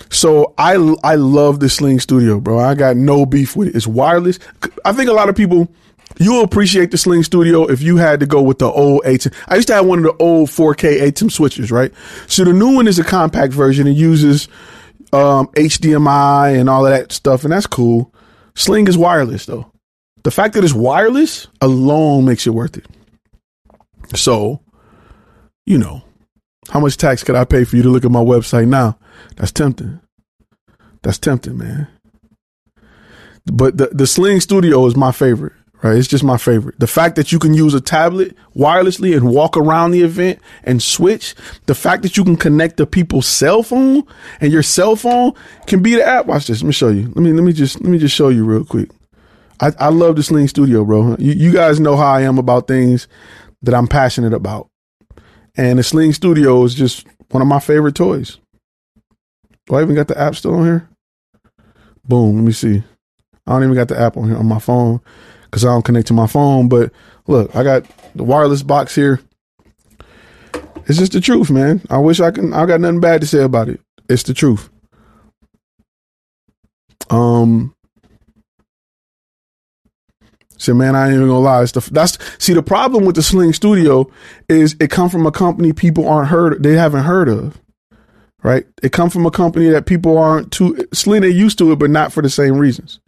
So I I love the Sling Studio, bro. I got no beef with it. It's wireless. I think a lot of people you'll appreciate the Sling Studio if you had to go with the old ATEM. I used to have one of the old 4K ATEM switches, right? So the new one is a compact version. It uses um, HDMI and all of that stuff, and that's cool. Sling is wireless though. The fact that it's wireless alone makes it worth it. So, you know, how much tax could I pay for you to look at my website now? That's tempting. That's tempting, man. But the, the Sling Studio is my favorite, right? It's just my favorite. The fact that you can use a tablet wirelessly and walk around the event and switch, the fact that you can connect to people's cell phone and your cell phone can be the app. Watch this. Let me show you. Let me let me just let me just show you real quick. I, I love the Sling Studio, bro. You, you guys know how I am about things that I'm passionate about. And the Sling Studio is just one of my favorite toys. Do I even got the app still on here? Boom. Let me see. I don't even got the app on here on my phone because I don't connect to my phone. But look, I got the wireless box here. It's just the truth, man. I wish I can. I got nothing bad to say about it. It's the truth. Um. So man, I ain't even gonna lie. It's the, that's see the problem with the Sling Studio is it come from a company people aren't heard they haven't heard of, right? It come from a company that people aren't too they used to it, but not for the same reasons.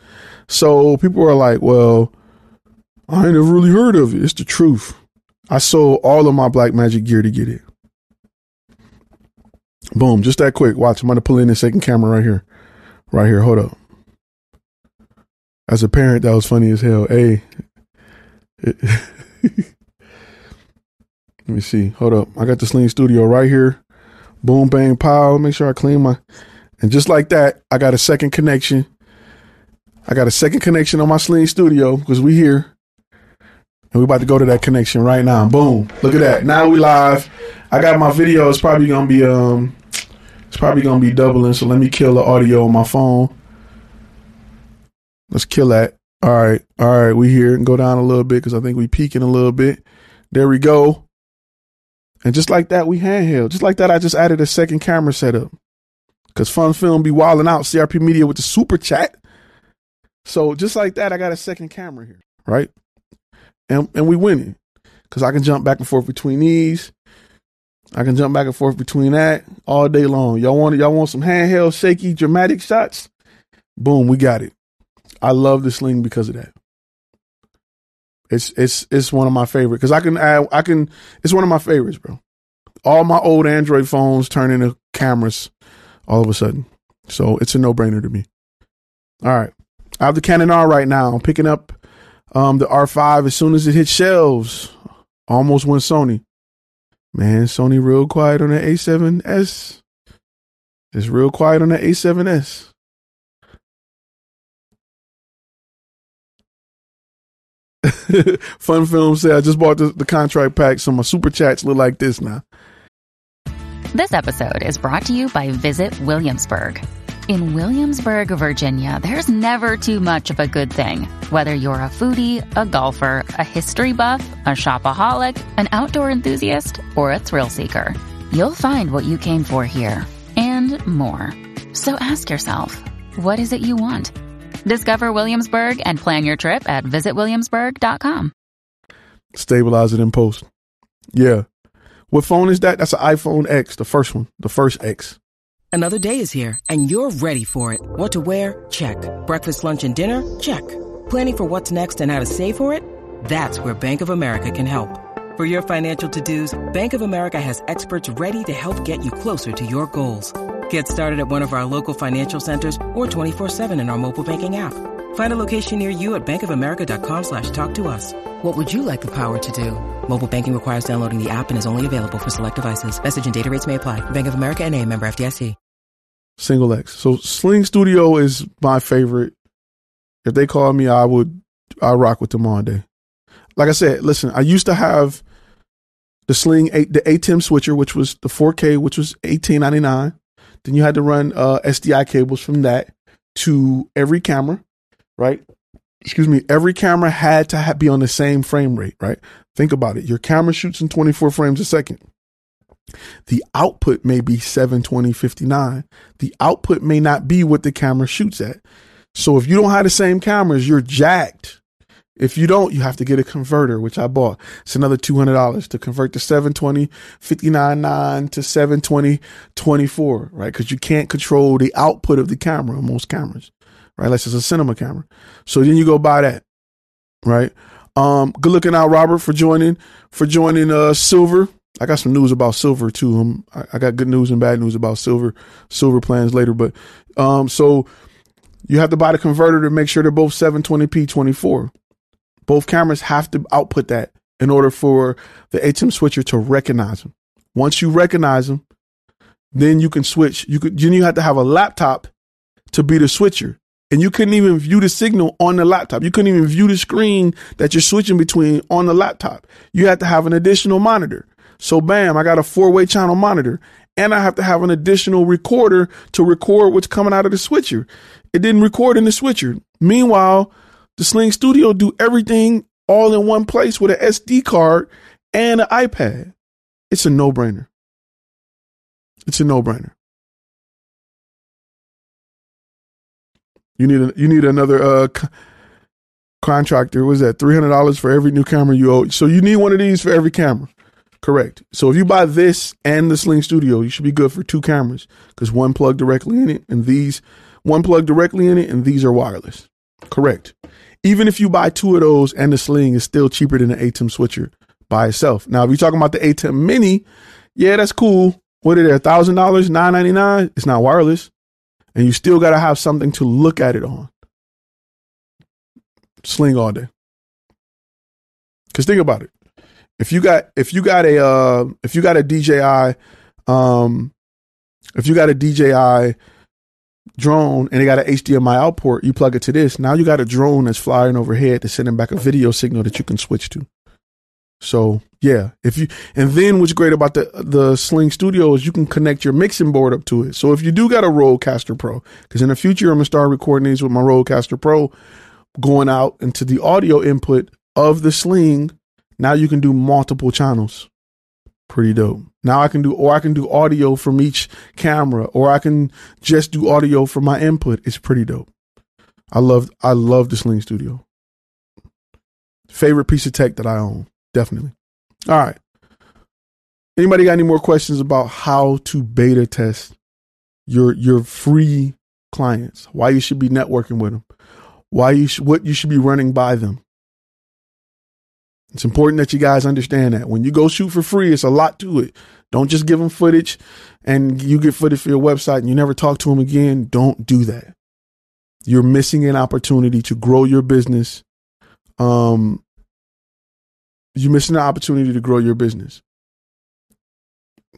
So people are like, well, I ain't never really heard of it. It's the truth. I sold all of my Blackmagic gear to get it. Boom, just that quick. Watch, I'm gonna pull in the second camera right here. Right here, hold up. As a parent, that was funny as hell. Hey. Let me see. Hold up. I got the Sling Studio right here. Boom, bang, pow. Make sure I clean my. And just like that, I got a second connection. I got a second connection on my Sling Studio because we here. And we about to go to that connection right now. Boom. Look at that. Now we live. I got my video. It's probably gonna be um it's probably gonna be doubling. So let me kill the audio on my phone. Let's kill that. All right. All right. We here and go down a little bit because I think we peaking a little bit. There we go. And just like that, we handheld. Just like that, I just added a second camera setup. Cause Fun Film be wilding out CRP Media with the super chat. So just like that, I got a second camera here, right? And and we winning. Cause I can jump back and forth between these. I can jump back and forth between that all day long. Y'all want y'all want some handheld, shaky, dramatic shots? Boom, we got it. I love the sling because of that. It's it's it's one of my favorite because I can add I can it's one of my favorites, bro. All my old Android phones turn into cameras all of a sudden, so it's a no brainer to me. All right, I have the Canon R right now. I'm picking up um, the R5 as soon as it hits shelves. Almost went Sony. Man, Sony real quiet on the A7S. It's real quiet on the A7S. Fun Film said, I just bought the, the contract pack, so my super chats look like this now. This episode is brought to you by Visit Williamsburg. In Williamsburg, Virginia, there's never too much of a good thing. Whether you're a foodie, a golfer, a history buff, a shopaholic, an outdoor enthusiast, or a thrill seeker, you'll find what you came for here and more. So ask yourself, what is it you want? Discover Williamsburg and plan your trip at visitwilliamsburg.com. Stabilize it in post. Yeah. What phone is that? That's an iPhone X, the first one, the first X. Another day is here, and you're ready for it. What to wear? Check. Breakfast, lunch, and dinner? Check. Planning for what's next and how to save for it? That's where Bank of America can help. For your financial to-dos, Bank of America has experts ready to help get you closer to your goals. Get started at one of our local financial centers or 24-7 in our mobile banking app. Find a location near you at bankofamerica.com slash talk to us. What would you like the power to do? Mobile banking requires downloading the app and is only available for select devices. Message and data rates may apply. Bank of America and a member FDIC. Single X. So Sling Studio is my favorite. If they call me, I would I rock with them all day. Like I said, listen, I used to have the Sling eight, the ATEM switcher, which was the 4K, which was eighteen ninety nine. Then you had to run uh, SDI cables from that to every camera, right? Excuse me. Every camera had to ha- be on the same frame rate, right? Think about it. Your camera shoots in 24 frames a second. The output may be 720, 59. The output may not be what the camera shoots at. So if you don't have the same cameras, you're jacked. If you don't, you have to get a converter, which I bought. It's another $200 to convert the 720 59.9 to 720 24, right? Because you can't control the output of the camera on most cameras, right? Unless it's a cinema camera. So then you go buy that, right? Um, good looking out, Robert, for joining, for joining, uh, Silver. I got some news about Silver too. Um, I, I got good news and bad news about Silver, Silver plans later, but, um, so you have to buy the converter to make sure they're both 720p 24. Both cameras have to output that in order for the HM switcher to recognize them. Once you recognize them, then you can switch. You could then you have to have a laptop to be the switcher. And you couldn't even view the signal on the laptop. You couldn't even view the screen that you're switching between on the laptop. You had to have an additional monitor. So bam, I got a four way channel monitor and I have to have an additional recorder to record what's coming out of the switcher. It didn't record in the switcher. Meanwhile, the Sling Studio do everything all in one place with an SD card and an iPad. It's a no brainer. It's a no brainer. You need a, you need another uh, c- contractor. Was that three hundred dollars for every new camera you own? So you need one of these for every camera. Correct. So if you buy this and the Sling Studio, you should be good for two cameras because one plug directly in it, and these one plug directly in it, and these are wireless. Correct. Even if you buy two of those and the Sling is still cheaper than the ATEM switcher by itself. Now, if you're talking about the ATEM Mini, yeah, that's cool. What are they? Thousand dollars, nine ninety nine. It's not wireless, and you still got to have something to look at it on. Sling all day. Because think about it. If you got if you got a uh, if you got a DJI, um, if you got a DJI drone and it got an HDMI output, you plug it to this. Now you got a drone that's flying overhead that's sending back a video signal that you can switch to. So yeah, if you and then what's great about the the Sling Studio is you can connect your mixing board up to it. So if you do got a Rodecaster Pro, because in the future I'm gonna start recording these with my Rodecaster Pro, going out into the audio input of the Sling. Now you can do multiple channels. Pretty dope. Now I can do, or I can do audio from each camera, or I can just do audio from my input. It's pretty dope. I love, I love the Sling Studio. Favorite piece of tech that I own, definitely. All right. Anybody got any more questions about how to beta test your your free clients? Why you should be networking with them? Why you sh- what you should be running by them? It's important that you guys understand that when you go shoot for free, it's a lot to it. Don't just give them footage and you get footage for your website and you never talk to them again. Don't do that. You're missing an opportunity to grow your business. Um, you're missing an opportunity to grow your business.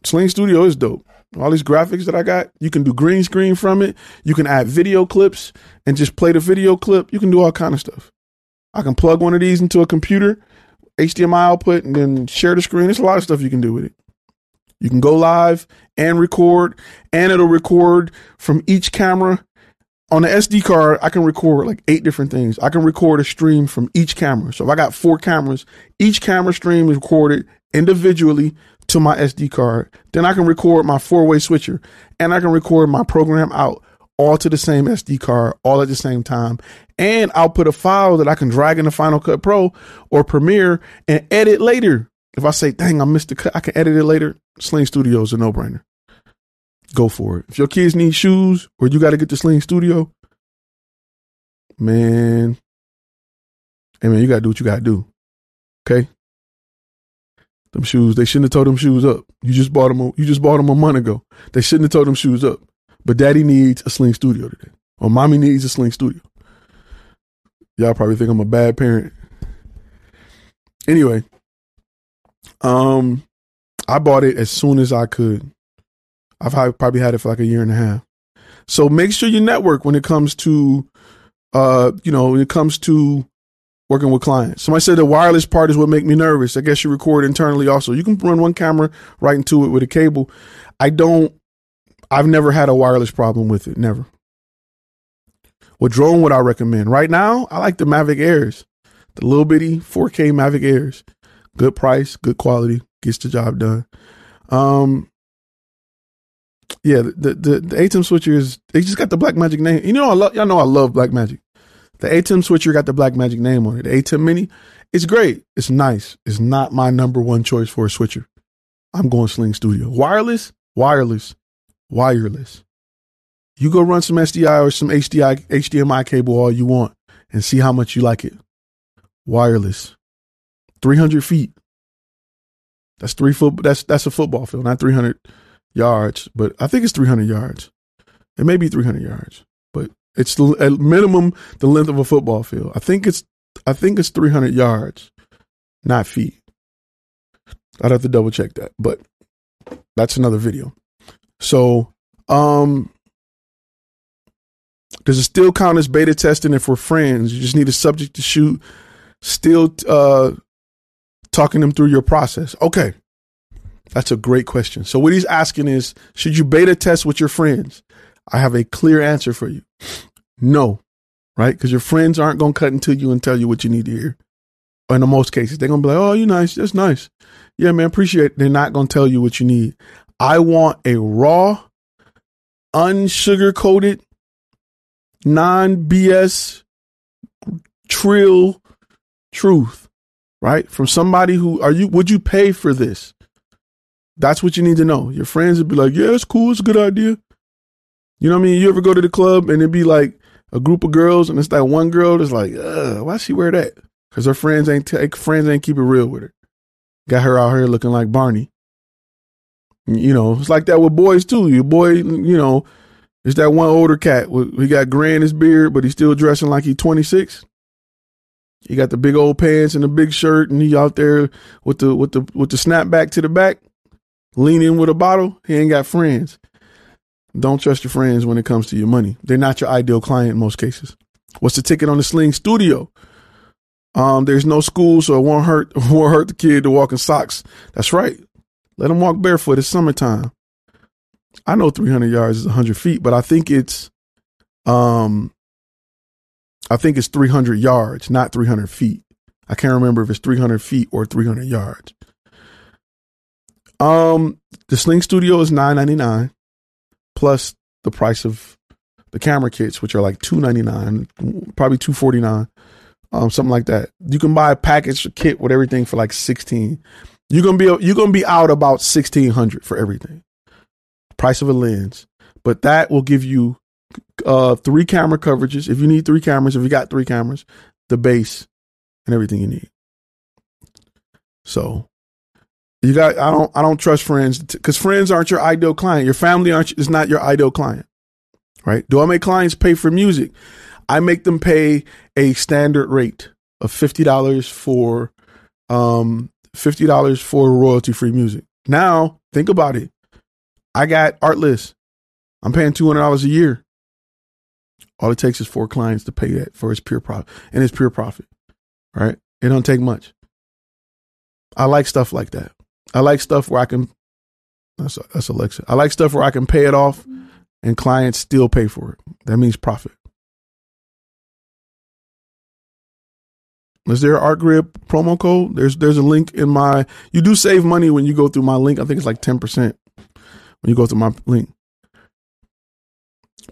Sling Studio is dope. All these graphics that I got, you can do green screen from it. You can add video clips and just play the video clip. You can do all kind of stuff. I can plug one of these into a computer, HDMI output, and then share the screen. There's a lot of stuff you can do with it. You can go live and record, and it'll record from each camera. On the SD card, I can record like eight different things. I can record a stream from each camera. So if I got four cameras, each camera stream is recorded individually to my SD card. Then I can record my four way switcher and I can record my program out all to the same SD card all at the same time. And I'll put a file that I can drag into Final Cut Pro or Premiere and edit later. If I say, dang, I missed the cut, I can edit it later. Sling Studio is a no brainer. Go for it. If your kids need shoes or you got to get to Sling Studio, man, hey man, you got to do what you got to do. Okay. Them shoes, they shouldn't have told them shoes up. You just bought them. You just bought them a month ago. They shouldn't have told them shoes up. But daddy needs a sling studio today, or mommy needs a sling studio. Y'all probably think I'm a bad parent. Anyway, um, I bought it as soon as I could. I've probably had it for like a year and a half. So make sure you network when it comes to, uh, you know, when it comes to working with clients. Somebody said the wireless part is what make me nervous. I guess you record internally also. You can run one camera right into it with a cable. I don't I've never had a wireless problem with it. Never. What drone would I recommend? Right now, I like the Mavic Airs. The little bitty 4K Mavic Airs. Good price, good quality, gets the job done. Um yeah, the the, the ATEM switcher is they just got the Blackmagic name. You know I love y'all know I love Blackmagic. The ATEM switcher got the Blackmagic name on it. The ATEM Mini, it's great. It's nice. It's not my number one choice for a switcher. I'm going Sling Studio. Wireless, wireless, wireless. You go run some SDI or some HDI, HDMI cable all you want and see how much you like it. Wireless. 300 feet. That's three foot. That's that's a football field, not 300 yards, but I think it's 300 yards. It may be 300 yards, but it's the, at minimum the length of a football field. I think it's I think it's 300 yards, not feet. I'd have to double check that, but that's another video. So, um, does it still count as beta testing if we're friends? You just need a subject to shoot, still uh, talking them through your process. Okay. That's a great question. So what he's asking is, should you beta test with your friends? I have a clear answer for you. No, right? Because your friends aren't going to cut into you and tell you what you need to hear. In the most cases, they're going to be like, oh, you're nice. That's nice. Yeah, man, appreciate it. They're not going to tell you what you need. I want a raw, unsugar coated, non BS, trill truth, right? From somebody who are you, would you pay for this? That's what you need to know. Your friends would be like, yeah, it's cool. It's a good idea. You know what I mean? You ever go to the club and it'd be like a group of girls and it's that one girl that's like, why she wear that? Because her friends ain't take friends ain't keep it real with her. Got her out here looking like Barney. You know, it's like that with boys too. Your boy, you know, it's that one older cat. He got gray in his beard, but he's still dressing like he's 26. He got the big old pants and the big shirt, and he out there with the with the with the snapback to the back, leaning with a bottle. He ain't got friends. Don't trust your friends when it comes to your money. They're not your ideal client in most cases. What's the ticket on the Sling Studio? Um, there's no school, so it won't hurt. Won't hurt the kid to walk in socks. That's right. Let them walk barefoot. It's summertime. I know 300 yards is 100 feet, but I think it's, um, I think it's 300 yards, not 300 feet. I can't remember if it's 300 feet or 300 yards. Um, the Sling Studio is 9.99 plus the price of the camera kits, which are like 2.99, probably 2.49, um, something like that. You can buy a package kit with everything for like 16. You're gonna be you're gonna be out about 1600 for everything. Price of a lens, but that will give you uh, three camera coverages. If you need three cameras, if you got three cameras, the base and everything you need. So you got I don't I don't trust friends because friends aren't your ideal client. Your family aren't is not your ideal client. Right? Do I make clients pay for music? I make them pay a standard rate of fifty dollars for um fifty dollars for royalty free music. Now think about it. I got Artlist. I'm paying two hundred dollars a year. All it takes is four clients to pay that for his pure profit and his pure profit. Right? It don't take much. I like stuff like that. I like stuff where I can. That's that's Alexa. I like stuff where I can pay it off, mm-hmm. and clients still pay for it. That means profit. Is there an Artgrid promo code? There's there's a link in my. You do save money when you go through my link. I think it's like ten percent when you go through my link.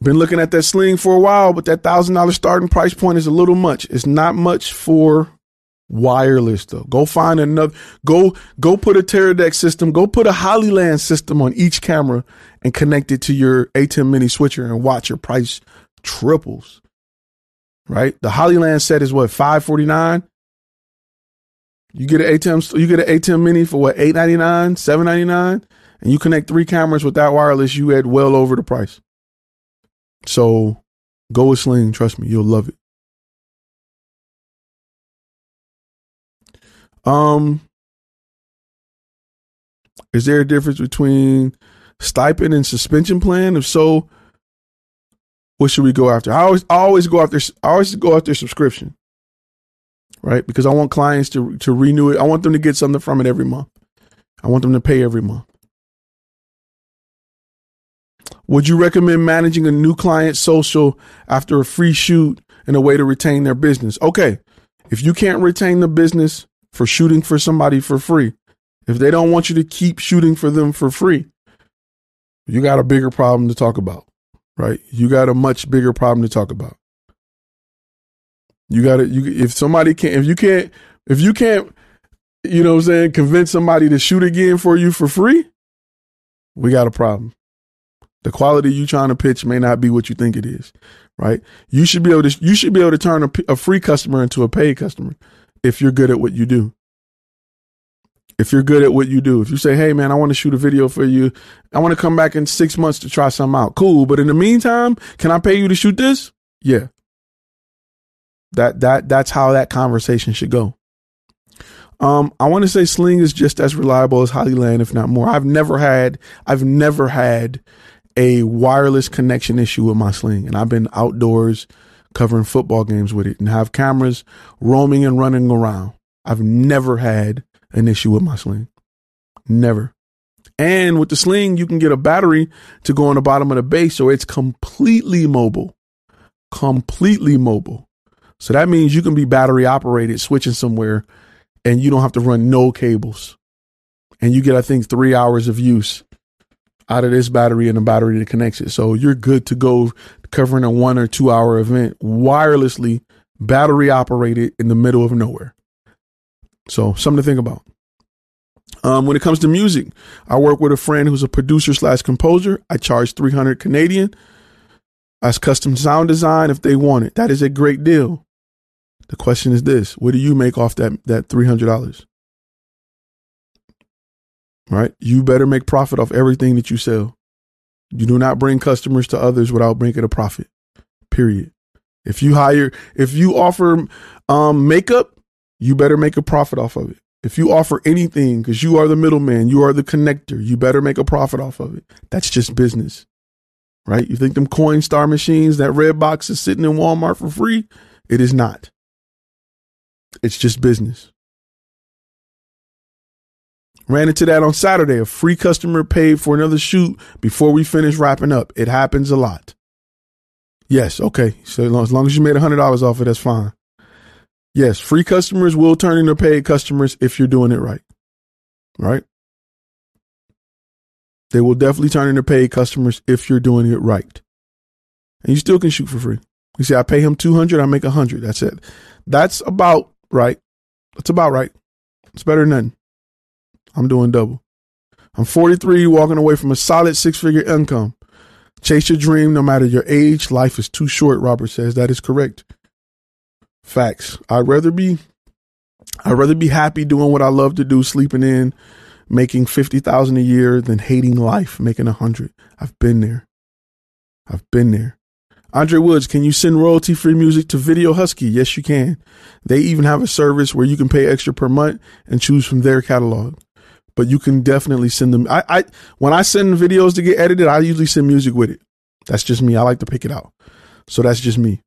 Been looking at that sling for a while, but that thousand dollar starting price point is a little much. It's not much for wireless though. Go find another. Go go put a Teradek system. Go put a Hollyland system on each camera and connect it to your ATEM Mini switcher and watch your price triples. Right, the Hollyland set is what five forty nine. You get an ATEM. You get an ATEM Mini for what eight ninety nine, seven ninety nine, and you connect three cameras with that wireless. You add well over the price. So go with Sling. Trust me, you'll love it. Um, is there a difference between stipend and suspension plan? If so, what should we go after? I always, I always go after, I always go after subscription, right? Because I want clients to to renew it. I want them to get something from it every month. I want them to pay every month. Would you recommend managing a new client social after a free shoot in a way to retain their business? Okay. If you can't retain the business for shooting for somebody for free, if they don't want you to keep shooting for them for free, you got a bigger problem to talk about, right? You got a much bigger problem to talk about. You got to, you, if somebody can't, if you can't, if you can't, you know what I'm saying, convince somebody to shoot again for you for free, we got a problem. The quality you trying to pitch may not be what you think it is, right? You should be able to you should be able to turn a, a free customer into a paid customer if you're good at what you do. If you're good at what you do, if you say, "Hey, man, I want to shoot a video for you. I want to come back in six months to try something out." Cool, but in the meantime, can I pay you to shoot this? Yeah. That that that's how that conversation should go. Um, I want to say Sling is just as reliable as Hollyland, if not more. I've never had I've never had a wireless connection issue with my sling, and I've been outdoors covering football games with it and have cameras roaming and running around. I've never had an issue with my sling. Never. And with the sling, you can get a battery to go on the bottom of the base. So it's completely mobile, completely mobile. So that means you can be battery operated, switching somewhere, and you don't have to run no cables. And you get, I think, three hours of use out of this battery and the battery that connects it. So you're good to go covering a one or two hour event wirelessly, battery operated in the middle of nowhere. So something to think about. Um, when it comes to music, I work with a friend who's a producer slash composer. I charge 300 Canadian as custom sound design if they want it. That is a great deal. The question is this: What do you make off that that three hundred dollars? Right? You better make profit off everything that you sell. You do not bring customers to others without making a profit. Period. If you hire, if you offer um, makeup, you better make a profit off of it. If you offer anything, because you are the middleman, you are the connector, you better make a profit off of it. That's just business, right? You think them Coinstar machines, that red box is sitting in Walmart for free? It is not. It's just business. Ran into that on Saturday. A free customer paid for another shoot before we finished wrapping up. It happens a lot. Yes, okay. So as long as you made $100 off it, that's fine. Yes, free customers will turn into paid customers if you're doing it right. Right? They will definitely turn into paid customers if you're doing it right. And you still can shoot for free. You see, I pay him 200, I make 100. That's it. That's about right. That's about right. It's better than nothing. I'm doing double. I'm 43, walking away from a solid six figure income. Chase your dream no matter your age. Life is too short, Robert says. That is correct. Facts. I'd rather be I'd rather be happy doing what I love to do, sleeping in, making fifty thousand a year than hating life, making a hundred. I've been there. I've been there. Andre Woods, can you send royalty free music to Video Husky? Yes, you can. They even have a service where you can pay extra per month and choose from their catalog. But you can definitely send them. I, I when I send videos to get edited, I usually send music with it. That's just me. I like to pick it out. So that's just me.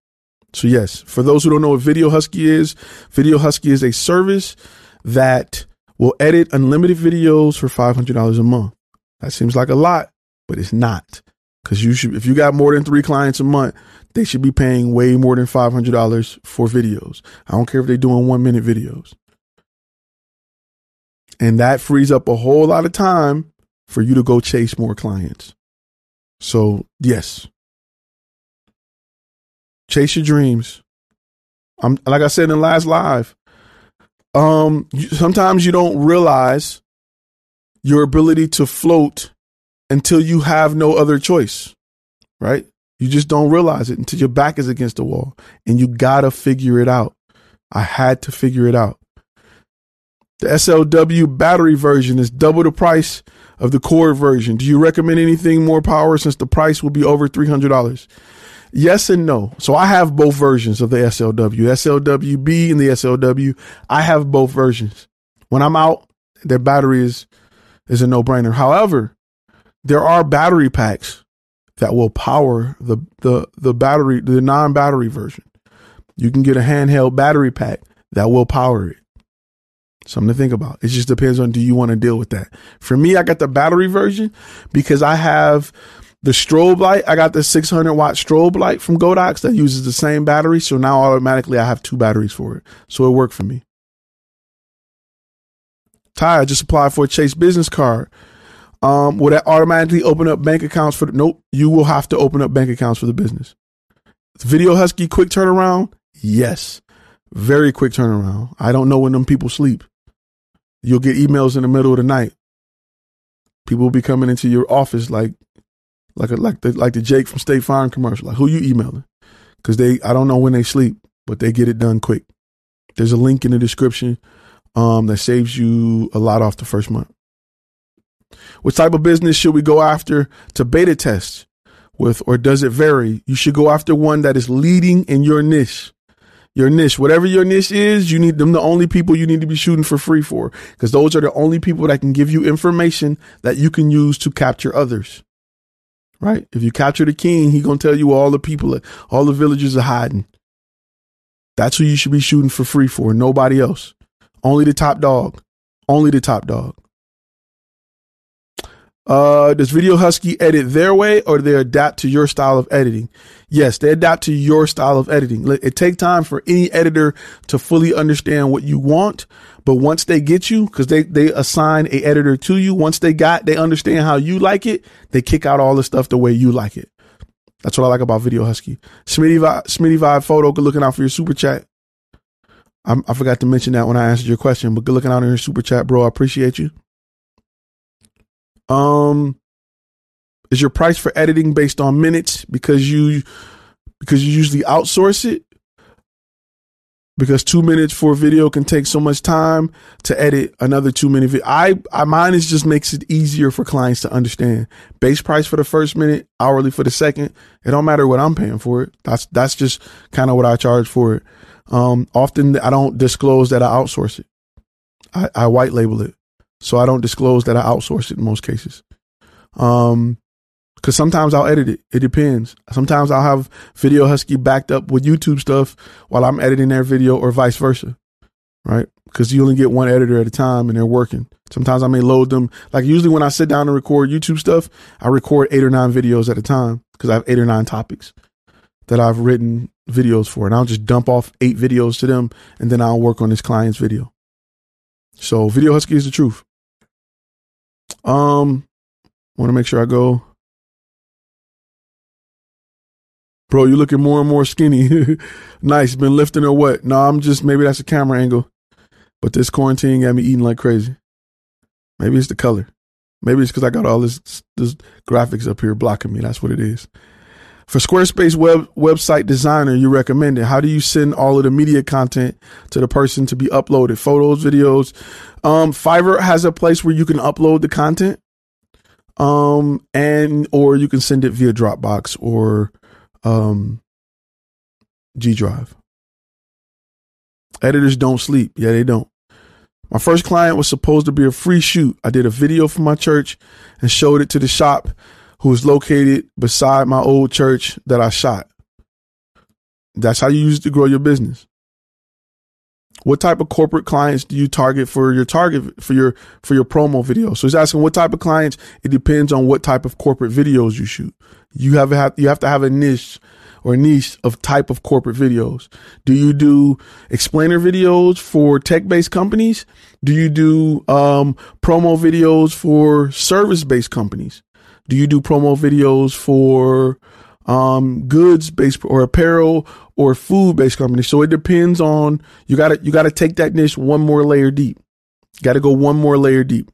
So yes, for those who don't know what Video Husky is, Video Husky is a service that will edit unlimited videos for $500 a month. That seems like a lot, but it's not. Cause you should, if you got more than three clients a month, they should be paying way more than $500 for videos. I don't care if they're doing one minute videos. And that frees up a whole lot of time for you to go chase more clients. So yes, chase your dreams. I'm like I said in last live. Um, sometimes you don't realize your ability to float until you have no other choice, right? You just don't realize it until your back is against the wall and you gotta figure it out. I had to figure it out. The SLW battery version is double the price of the core version. Do you recommend anything more power since the price will be over $300? Yes and no. So I have both versions of the SLW, SLWB and the SLW. I have both versions. When I'm out, their battery is is a no brainer. However, there are battery packs that will power the the the battery the non battery version. You can get a handheld battery pack that will power it. Something to think about. It just depends on do you want to deal with that. For me, I got the battery version because I have the strobe light, I got the 600 watt strobe light from Godox that uses the same battery. So now automatically I have two batteries for it. So it worked for me. Ty, I just applied for a Chase business card. Um, will that automatically open up bank accounts for the, nope, you will have to open up bank accounts for the business. Video Husky quick turnaround? Yes. Very quick turnaround. I don't know when them people sleep. You'll get emails in the middle of the night. People will be coming into your office like like a, like the like the Jake from State Farm commercial. Like who you emailing? Because they I don't know when they sleep, but they get it done quick. There's a link in the description um, that saves you a lot off the first month. What type of business should we go after to beta test with, or does it vary? You should go after one that is leading in your niche. Your niche, whatever your niche is, you need them the only people you need to be shooting for free for, because those are the only people that can give you information that you can use to capture others right? If you capture the king, he gonna tell you all the people, all the villagers are hiding. That's who you should be shooting for free for. Nobody else. Only the top dog. Only the top dog. Uh, does Video Husky edit their way or they adapt to your style of editing? Yes, they adapt to your style of editing. It take time for any editor to fully understand what you want. But once they get you, cause they, they assign a editor to you, once they got, they understand how you like it, they kick out all the stuff the way you like it. That's what I like about Video Husky. Smitty Vibe, Smitty Vibe Photo, good looking out for your super chat. I, I forgot to mention that when I answered your question, but good looking out in your super chat, bro. I appreciate you. Um, is your price for editing based on minutes because you because you usually outsource it? Because two minutes for a video can take so much time to edit another two minute video. I, I mine is just makes it easier for clients to understand. Base price for the first minute, hourly for the second. It don't matter what I'm paying for it. That's that's just kind of what I charge for it. Um, often I don't disclose that I outsource it. I, I white label it. So I don't disclose that I outsource it in most cases. Um, cause sometimes I'll edit it. It depends. Sometimes I'll have Video Husky backed up with YouTube stuff while I'm editing their video or vice versa. Right. Cause you only get one editor at a time and they're working. Sometimes I may load them. Like usually when I sit down and record YouTube stuff, I record eight or nine videos at a time because I have eight or nine topics that I've written videos for. And I'll just dump off eight videos to them and then I'll work on this client's video. So Video Husky is the truth. Um, want to make sure I go. Bro, you looking more and more skinny. nice. Been lifting or what? No, I'm just maybe that's a camera angle. But this quarantine got me eating like crazy. Maybe it's the color. Maybe it's because I got all this this graphics up here blocking me. That's what it is. For Squarespace web website designer, you recommend it. How do you send all of the media content to the person to be uploaded? Photos, videos. Um, Fiverr has a place where you can upload the content. Um, and or you can send it via Dropbox or um G Drive. Editors don't sleep. Yeah, they don't. My first client was supposed to be a free shoot. I did a video for my church and showed it to the shop who is located beside my old church that I shot. That's how you use to grow your business. What type of corporate clients do you target for your target for your for your promo video? So he's asking what type of clients. It depends on what type of corporate videos you shoot. You have have you have to have a niche or niche of type of corporate videos. Do you do explainer videos for tech based companies? Do you do um, promo videos for service based companies? Do you do promo videos for um, goods based or apparel or food based companies? So it depends on you got to you got to take that niche one more layer deep. Got to go one more layer deep.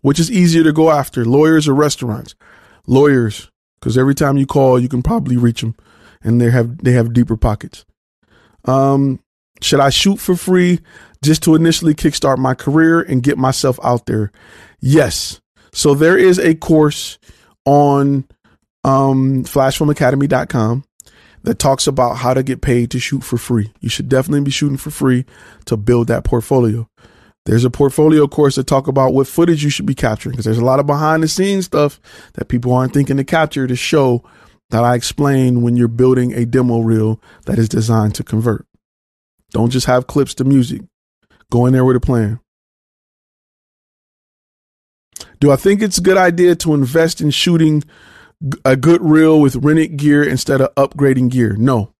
Which is easier to go after, lawyers or restaurants? Lawyers, because every time you call, you can probably reach them, and they have they have deeper pockets. Um, should I shoot for free just to initially kickstart my career and get myself out there? Yes. So there is a course on um, flashfilmacademy.com that talks about how to get paid to shoot for free. You should definitely be shooting for free to build that portfolio. There's a portfolio course that talk about what footage you should be capturing because there's a lot of behind the scenes stuff that people aren't thinking to capture to show that I explain when you're building a demo reel that is designed to convert. Don't just have clips to music. Go in there with a plan. Do I think it's a good idea to invest in shooting a good reel with rented gear instead of upgrading gear? No.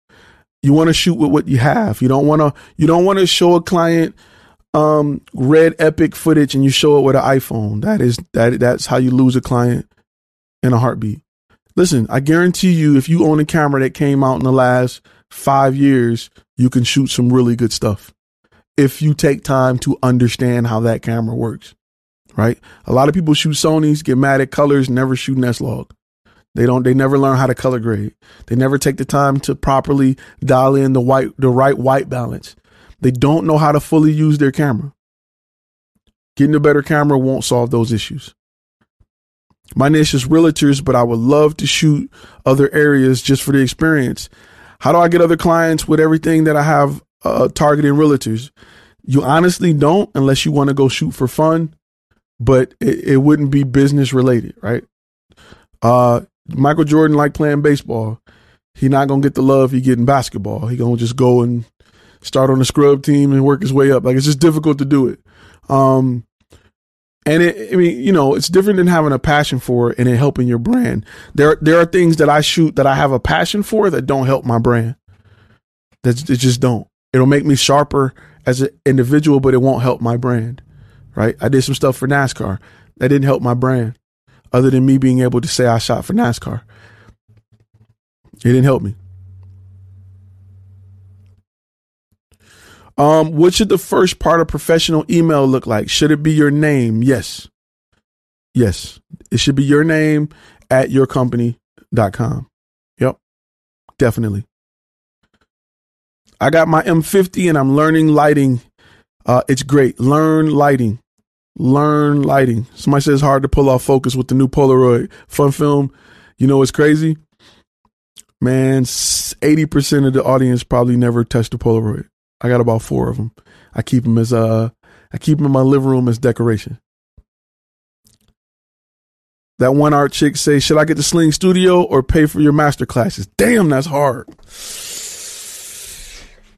You want to shoot with what you have. You don't want to you don't want to show a client um red epic footage and you show it with an iPhone. That is that that's how you lose a client in a heartbeat. Listen, I guarantee you if you own a camera that came out in the last 5 years, you can shoot some really good stuff. If you take time to understand how that camera works right? A lot of people shoot Sony's, get mad at colors, never shoot an S-Log. They don't. They never learn how to color grade. They never take the time to properly dial in the white, the right white balance. They don't know how to fully use their camera. Getting a better camera won't solve those issues. My niche is realtors, but I would love to shoot other areas just for the experience. How do I get other clients with everything that I have uh, targeting realtors? You honestly don't unless you want to go shoot for fun but it, it wouldn't be business related, right? Uh, Michael Jordan like playing baseball. He not gonna get the love he get in basketball. He gonna just go and start on the scrub team and work his way up. Like it's just difficult to do it. Um, And it, I mean, you know, it's different than having a passion for it and it helping your brand. There, there are things that I shoot that I have a passion for that don't help my brand. That it just don't. It'll make me sharper as an individual, but it won't help my brand. Right? I did some stuff for NASCAR that didn't help my brand, other than me being able to say I shot for NASCAR. It didn't help me. Um, what should the first part of professional email look like? Should it be your name? Yes. Yes. It should be your name at yourcompany.com. Yep. Definitely. I got my M50 and I'm learning lighting. Uh, it's great. Learn lighting. Learn lighting. Somebody says hard to pull off focus with the new Polaroid. Fun film. You know what's crazy? Man, 80% of the audience probably never touched a Polaroid. I got about four of them. I keep them as uh, I keep them in my living room as decoration. That one art chick say, "Should I get the Sling Studio or pay for your master classes?" Damn, that's hard.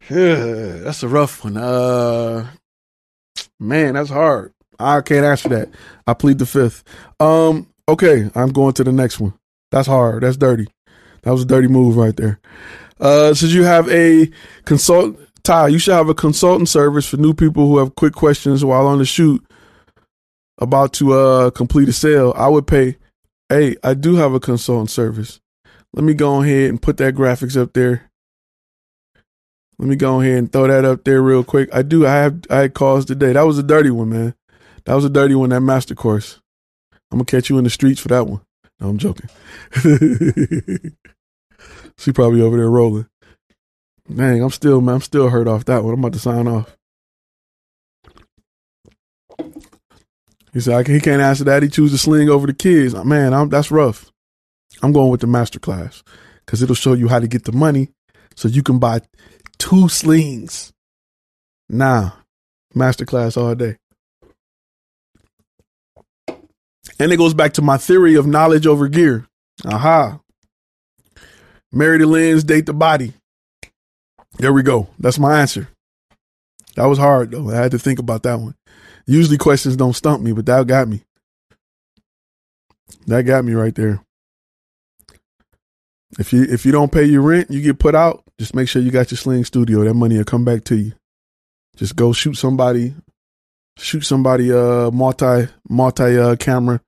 Yeah, that's a rough one. Uh, man, that's hard. I can't answer that. I plead the fifth. Um, okay, I'm going to the next one. That's hard. That's dirty. That was a dirty move right there. Uh, should you have a consult? Ty, you should have a consultant service for new people who have quick questions while on the shoot about to uh complete a sale. I would pay. Hey, I do have a consultant service. Let me go ahead and put that graphics up there. Let me go ahead and throw that up there real quick. I do. I have. I had calls today. That was a dirty one, man. That was a dirty one. That master course. I'm gonna catch you in the streets for that one. No, I'm joking. she probably over there rolling. Dang, I'm still man, I'm still hurt off that one. I'm about to sign off. He said he can't answer that. He chooses to sling over the kids. Uh, man, I'm, that's rough. I'm going with the master class because it'll show you how to get the money so you can buy two slings. Nah, master class all day. And it goes back to my theory of knowledge over gear. Aha. Marry the lens, date the body. There we go. That's my answer. That was hard though. I had to think about that one. Usually questions don't stump me, but that got me. That got me right there. If you if you don't pay your rent, you get put out. Just make sure you got your sling studio. That money will come back to you. Just go shoot somebody, shoot somebody uh multi multi uh camera,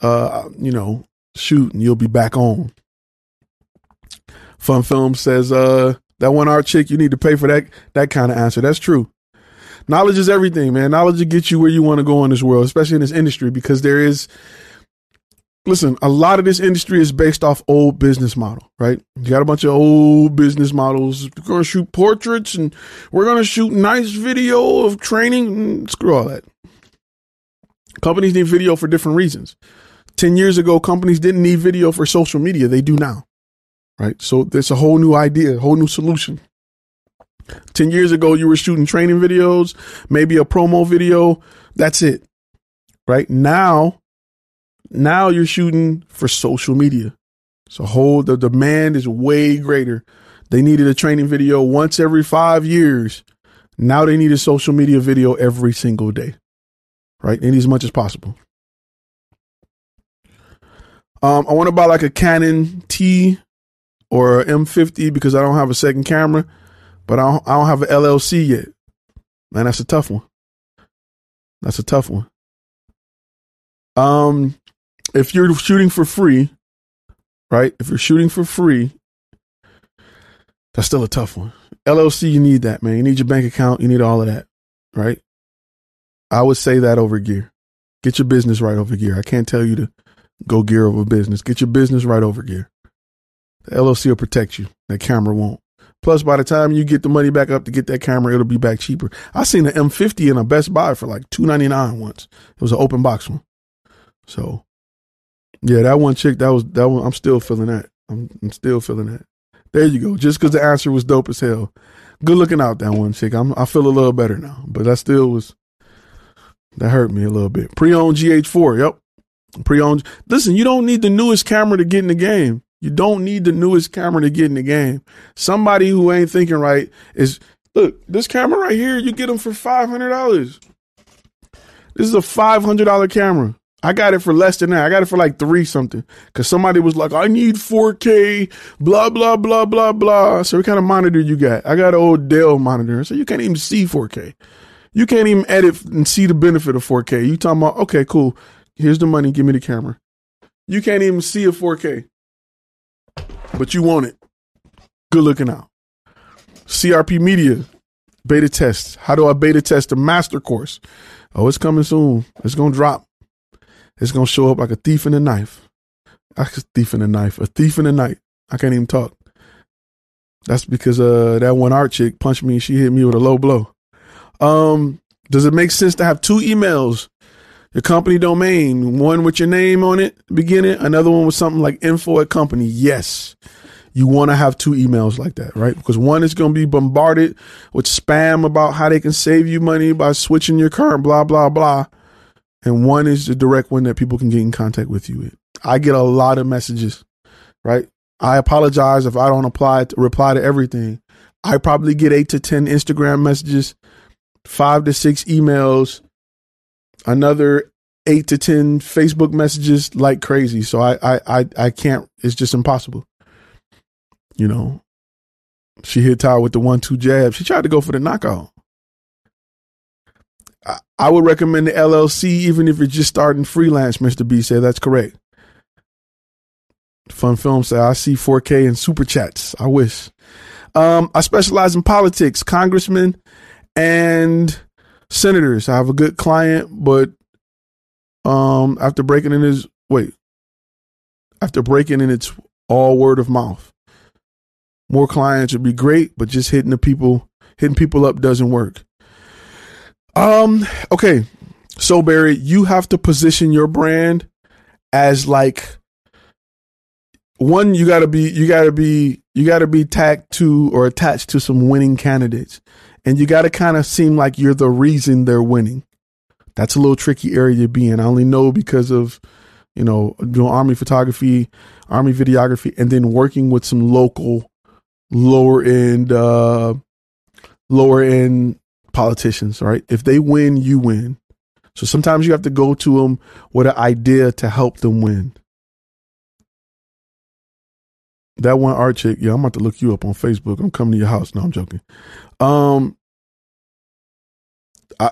uh you know shoot, and you'll be back on. Fun Film says uh that one art chick, you need to pay for that that kind of answer. That's true. Knowledge is everything, man. Knowledge will get you where you want to go in this world, especially in this industry, because there is listen, a lot of this industry is based off old business model, right? You got a bunch of old business models. We're gonna shoot portraits and we're gonna shoot nice video of training. Screw all that. Companies need video for different reasons. Ten years ago, companies didn't need video for social media. They do now right? So there's a whole new idea, a whole new solution. 10 years ago, you were shooting training videos, maybe a promo video. That's it, right? Now, now you're shooting for social media. So whole, the demand is way greater. They needed a training video once every five years. Now they need a social media video every single day, right? And as much as possible. Um, I want to buy like a Canon T or M50 because I don't have a second camera, but I don't, I don't have an LLC yet. Man, that's a tough one. That's a tough one. Um, if you're shooting for free, right? If you're shooting for free, that's still a tough one. LLC, you need that, man. You need your bank account. You need all of that, right? I would say that over gear. Get your business right over gear. I can't tell you to go gear over business. Get your business right over gear. The LLC will protect you. That camera won't. Plus, by the time you get the money back up to get that camera, it'll be back cheaper. I seen an M50 in a Best Buy for like two ninety nine once. It was an open box one. So, yeah, that one chick, that was that one. I'm still feeling that. I'm, I'm still feeling that. There you go. Just because the answer was dope as hell. Good looking out that one chick. I'm, I feel a little better now, but that still was that hurt me a little bit. Pre-owned GH4. Yep. Pre-owned. Listen, you don't need the newest camera to get in the game. You don't need the newest camera to get in the game. Somebody who ain't thinking right is look, this camera right here, you get them for $500. This is a five hundred dollar camera. I got it for less than that. I got it for like three something. Cause somebody was like, I need 4K, blah, blah, blah, blah, blah. So what kind of monitor you got? I got an old Dell monitor. So you can't even see 4K. You can't even edit and see the benefit of 4K. You talking about, okay, cool. Here's the money. Give me the camera. You can't even see a 4K, but you want it. Good looking out. CRP Media, beta test. How do I beta test the master course? Oh, it's coming soon. It's going to drop. It's gonna show up like a thief in a knife. A thief in a knife. A thief in the night. I can't even talk. That's because uh that one art chick punched me. She hit me with a low blow. Um, does it make sense to have two emails? Your company domain, one with your name on it, beginning, another one with something like info at company. Yes. You want to have two emails like that, right? Because one is going to be bombarded with spam about how they can save you money by switching your current blah, blah, blah and one is the direct one that people can get in contact with you with. I get a lot of messages, right? I apologize if I don't apply to reply to everything. I probably get eight to ten Instagram messages, five to six emails, another eight to ten Facebook messages like crazy. So I I I, I can't. It's just impossible. You know, she hit Ty with the one two jab. She tried to go for the knockout. I would recommend the LLC even if you're just starting freelance, Mr. B said. That's correct. Fun Film said, I see 4K and super chats. I wish. Um, I specialize in politics, congressmen and senators. I have a good client, but um, after breaking in his wait, after breaking in, it's all word of mouth. More clients would be great, but just hitting the people, hitting people up doesn't work. Um, okay. So Barry, you have to position your brand as like one, you gotta be you gotta be you gotta be tagged to or attached to some winning candidates. And you gotta kind of seem like you're the reason they're winning. That's a little tricky area to be in. I only know because of, you know, doing army photography, army videography, and then working with some local lower end uh lower end politicians, right? If they win, you win. So sometimes you have to go to them with an idea to help them win. That one art chick, yeah, I'm about to look you up on Facebook. I'm coming to your house. No, I'm joking. Um,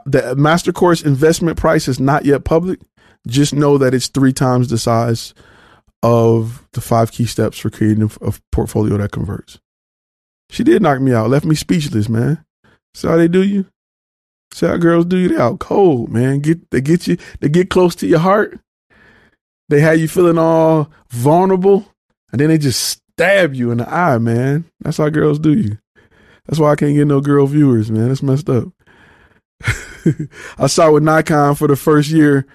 the master course investment price is not yet public. Just know that it's three times the size of the five key steps for creating a, a portfolio that converts. She did knock me out, left me speechless, man. See how they do you? See how girls do you? Out cold, man. Get they get you, they get close to your heart. They have you feeling all vulnerable, and then they just stab you in the eye, man. That's how girls do you. That's why I can't get no girl viewers, man. That's messed up. I saw with Nikon for the first year,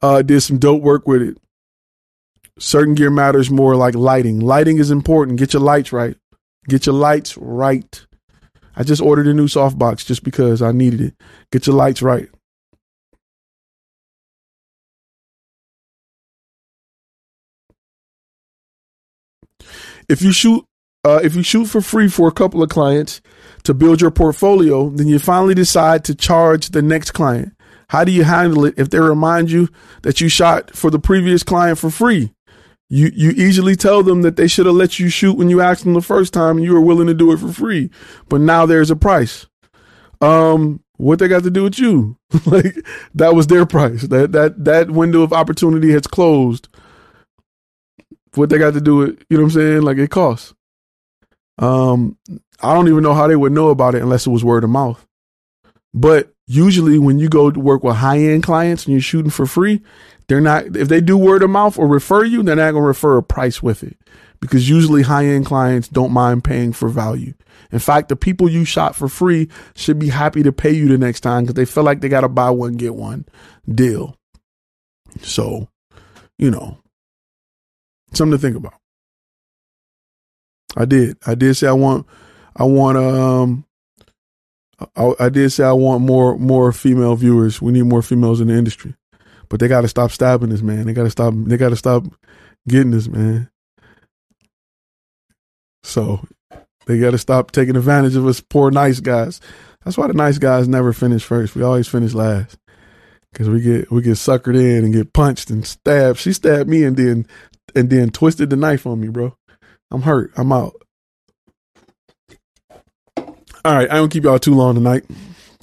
uh, did some dope work with it. Certain gear matters more like lighting. Lighting is important. Get your lights right. Get your lights right. I just ordered a new softbox just because I needed it. Get your lights right. If you shoot uh, if you shoot for free for a couple of clients to build your portfolio, then you finally decide to charge the next client. How do you handle it if they remind you that you shot for the previous client for free? You you easily tell them that they should have let you shoot when you asked them the first time and you were willing to do it for free. But now there's a price. Um what they got to do with you? like that was their price. That that that window of opportunity has closed. What they got to do with, you know what I'm saying? Like it costs. Um I don't even know how they would know about it unless it was word of mouth. But usually when you go to work with high end clients and you're shooting for free, they're not, if they do word of mouth or refer you, they're not going to refer a price with it because usually high end clients don't mind paying for value. In fact, the people you shot for free should be happy to pay you the next time because they feel like they got to buy one, get one deal. So, you know, something to think about. I did. I did say I want, I want, um, I, I did say I want more, more female viewers. We need more females in the industry. But they got to stop stabbing this man. They got to stop. They got to stop getting this man. So they got to stop taking advantage of us poor nice guys. That's why the nice guys never finish first. We always finish last. Cause we get we get suckered in and get punched and stabbed. She stabbed me and then and then twisted the knife on me, bro. I'm hurt. I'm out. All right, I don't keep y'all too long tonight.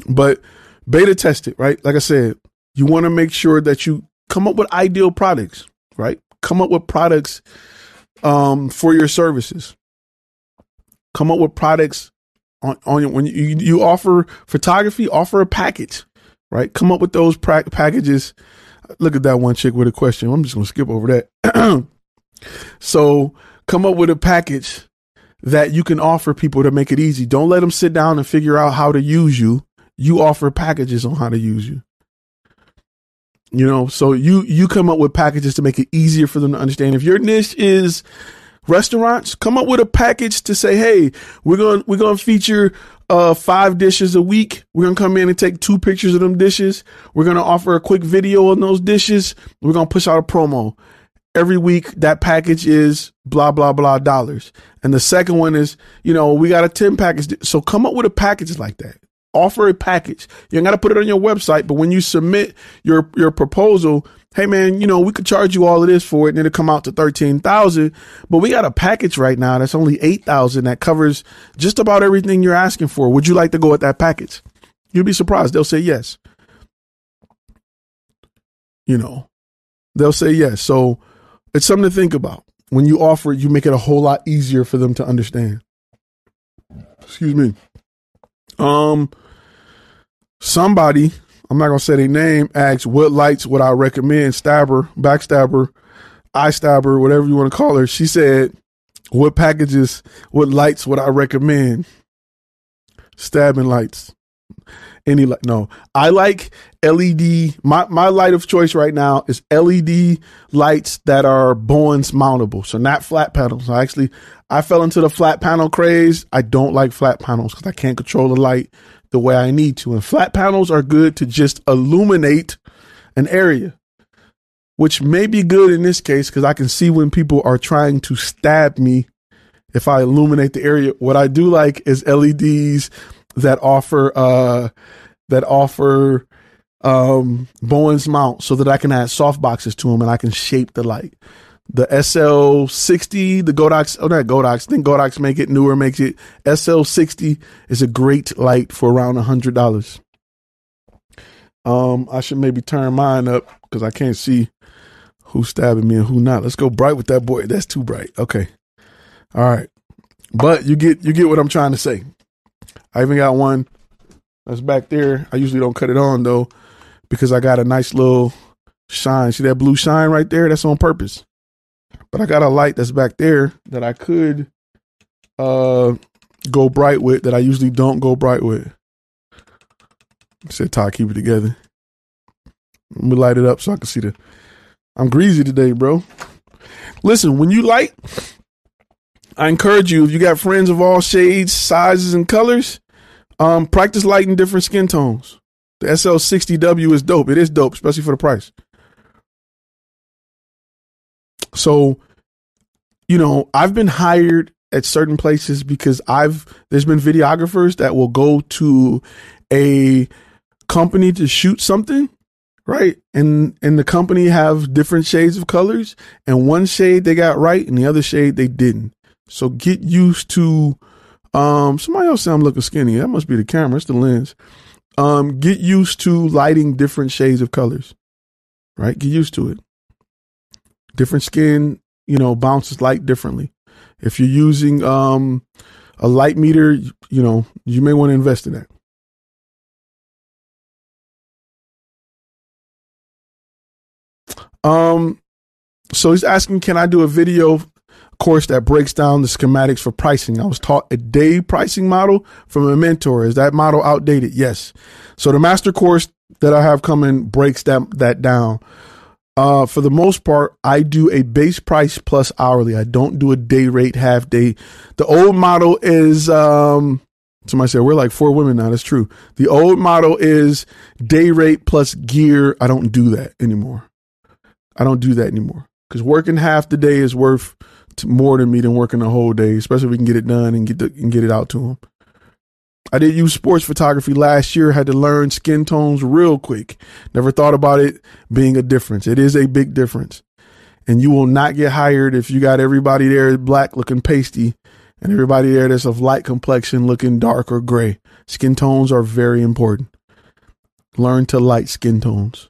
But beta test it, right? Like I said, you want to make sure that you come up with ideal products, right? Come up with products um, for your services. Come up with products on, on when you, you offer photography, offer a package, right? Come up with those pra- packages. Look at that one chick with a question. I'm just going to skip over that. so come up with a package that you can offer people to make it easy. Don't let them sit down and figure out how to use you. You offer packages on how to use you. You know, so you you come up with packages to make it easier for them to understand. If your niche is restaurants, come up with a package to say, "Hey, we're going we're going to feature uh, five dishes a week. We're to come in and take two pictures of them dishes. We're to offer a quick video on those dishes. We're to push out a promo." every week that package is blah blah blah dollars and the second one is you know we got a 10 package so come up with a package like that offer a package. You ain't got to put it on your website but when you submit your your proposal hey man you know we could charge you all of this for it and it'll come out to 13000 but we got a package right now that's only 8000 that covers just about everything you're asking for. Would you like to go with that package? You'd be surprised. They'll say yes. You know they'll say yes. So it's something to think about. When you offer it, you make it a whole lot easier for them to understand. Excuse me. Um, somebody, I'm not gonna say their name, asked what lights would I recommend? Stabber, backstabber, eye stabber, whatever you want to call her. She said, "What packages, what lights would I recommend?" Stabbing lights any light. No, I like LED. My my light of choice right now is LED lights that are Bowens mountable, so not flat panels. I actually I fell into the flat panel craze. I don't like flat panels because I can't control the light the way I need to. And flat panels are good to just illuminate an area, which may be good in this case because I can see when people are trying to stab me if I illuminate the area. What I do like is LEDs that offer uh that offer um Bowens mount so that I can add soft boxes to them and I can shape the light. The SL60, the Godox, oh not Godox, I think Godox make it, Neewer makes it. SL60 is a great light for around a hundred dollars. Um, I should maybe turn mine up because I can't see who's stabbing me and who not. Let's go bright with that boy. That's too bright. Okay. All right. But you get you get what I'm trying to say. I even got one that's back there. I usually don't cut it on though because I got a nice little shine. See that blue shine right there? That's on purpose. But I got a light that's back there that I could uh go bright with that I usually don't go bright with. I said Todd, keep it together. Let me light it up so I can see the I'm greasy today, bro. Listen, when you light, I encourage you, if you got friends of all shades, sizes, and colors, um, practice lighting different skin tones. The SL60W is dope. It is dope, especially for the price. So, you know, I've been hired at certain places because I've there's been videographers that will go to a company to shoot something, right? And and the company have different shades of colors, and one shade they got right, and the other shade they didn't. So get used to um somebody else said I'm looking skinny. That must be the camera, it's the lens. Um, get used to lighting different shades of colors. Right? Get used to it. Different skin, you know, bounces light differently. If you're using um a light meter, you know, you may want to invest in that. Um, so he's asking, can I do a video course that breaks down the schematics for pricing. I was taught a day pricing model from a mentor. Is that model outdated? Yes. So the master course that I have coming breaks that that down. Uh, for the most part, I do a base price plus hourly. I don't do a day rate, half day. The old model is um, somebody said we're like four women now. That's true. The old model is day rate plus gear. I don't do that anymore. I don't do that anymore because working half the day is worth more to me than working the whole day, especially if we can get it done and get the, and get it out to them. I did use sports photography last year, had to learn skin tones real quick. Never thought about it being a difference. It is a big difference. And you will not get hired if you got everybody there black looking pasty and everybody there that's of light complexion looking dark or gray. Skin tones are very important. Learn to light skin tones.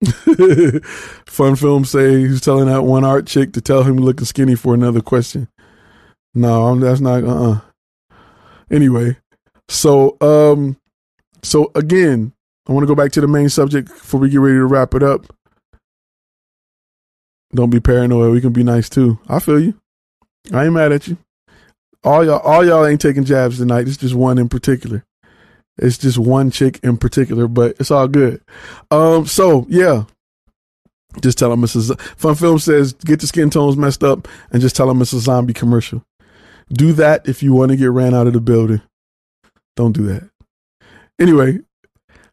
Fun film say he's telling that one art chick to tell him looking skinny for another question. No, that's not. Uh. uh Anyway, so um, so again, I want to go back to the main subject before we get ready to wrap it up. Don't be paranoid. We can be nice too. I feel you. I ain't mad at you. All y'all, all y'all ain't taking jabs tonight. It's just one in particular. It's just one chick in particular, but it's all good. Um, so yeah, just tell them Mrs. Fun Film says get the skin tones messed up and just tell them it's a zombie commercial. Do that if you want to get ran out of the building. Don't do that. Anyway,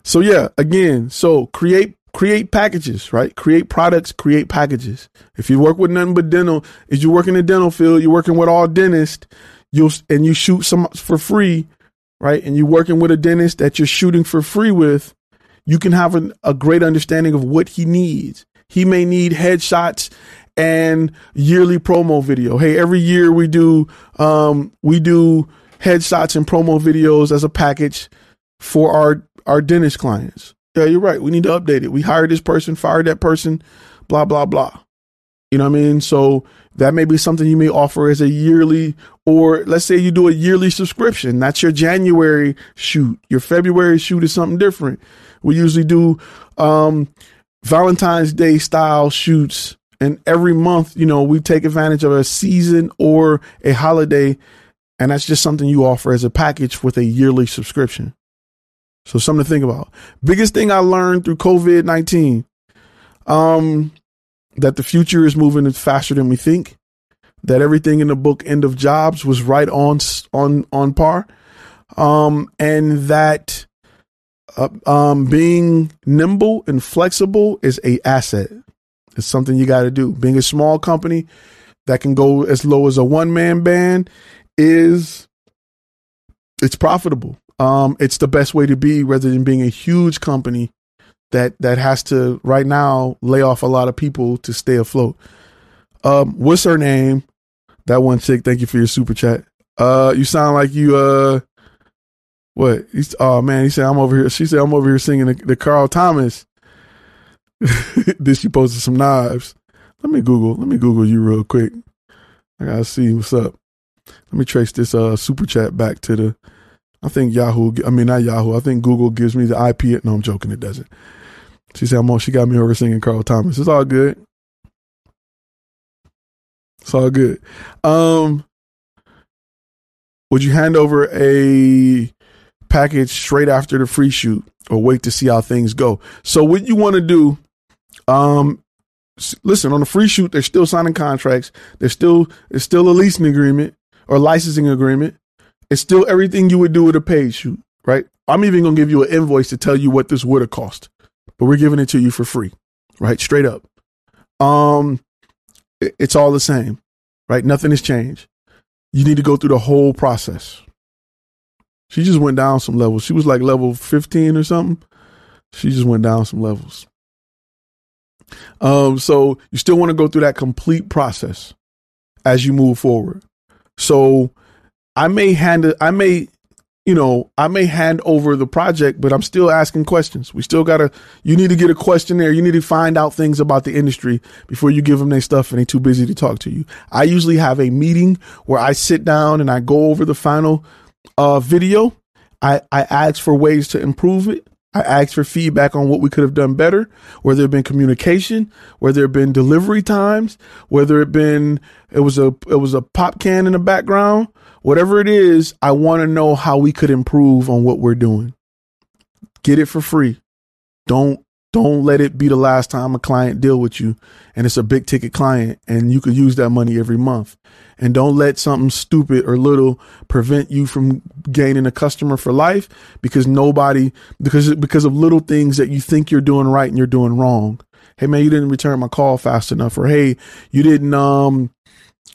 so yeah, again, so create create packages, right? Create products, create packages. If you work with nothing but dental, if you work in the dental field, you're working with all dentists, you'll and you shoot some for free, right? And you're working with a dentist that you're shooting for free with, you can have a, a great understanding of what he needs. He may need headshots and yearly promo video. Hey, every year we do um we do headshots and promo videos as a package for our our dentist clients. Yeah, you're right. We need to update it. We hired this person, fired that person, blah, blah, blah. You know what I mean? So that may be something you may offer as a yearly, or let's say you do a yearly subscription. That's your January shoot. Your February shoot is something different. We usually do um, Valentine's Day style shoots. And every month, you know, we take advantage of a season or a holiday. And that's just something you offer as a package with a yearly subscription. So something to think about. Biggest thing I learned through COVID nineteen, um, that the future is moving faster than we think. That everything in the book End of Jobs was right on on on par, um, and that uh, um, being nimble and flexible is a asset. It's something you got to do. Being a small company that can go as low as a one man band is it's profitable um, it's the best way to be rather than being a huge company that that has to right now lay off a lot of people to stay afloat. Um, what's her name? That one chick. Thank you for your super chat. Uh, you sound like you uh, what? He's, oh man, he said I'm over here. She said I'm over here singing the, the Carl Thomas. then she posted some knives. Let me Google. Let me Google you real quick. I gotta see what's up. Let me trace this uh super chat back to the I think Yahoo, I mean, not Yahoo, I think Google gives me the IP. No, I'm joking, it doesn't. She said, I'm on, she got me over singing Carl Thomas. It's all good. It's all good. Um, would you hand over a package straight after the free shoot or wait to see how things go? So what you want to do, um, listen, on the free shoot, they're still signing contracts. There's still, it's still a leasing agreement or licensing agreement. It's still everything you would do with a paid shoot, right? I'm even gonna give you an invoice to tell you what this would have cost, but we're giving it to you for free, right? Straight up. Um, it's all the same, right? Nothing has changed. You need to go through the whole process. She just went down some levels. She was like level 15 or something. She just went down some levels. Um, so you still want to go through that complete process as you move forward. So I may hand I may, you know, I may hand over the project, but I'm still asking questions. We still gotta, you need to get a questionnaire. You need to find out things about the industry before you give them their stuff and they're too busy to talk to you. I usually have a meeting where I sit down and I go over the final uh, video. I, I ask for ways to improve it. I asked for feedback on what we could have done better, where there have been communication, where there have been delivery times, whether it been it was a it was a pop can in the background, whatever it is, I want to know how we could improve on what we're doing. Get it for free. Don't don't let it be the last time a client deal with you and it's a big ticket client and you could use that money every month. And don't let something stupid or little prevent you from gaining a customer for life because nobody because because of little things that you think you're doing right and you're doing wrong. Hey man, you didn't return my call fast enough or hey, you didn't um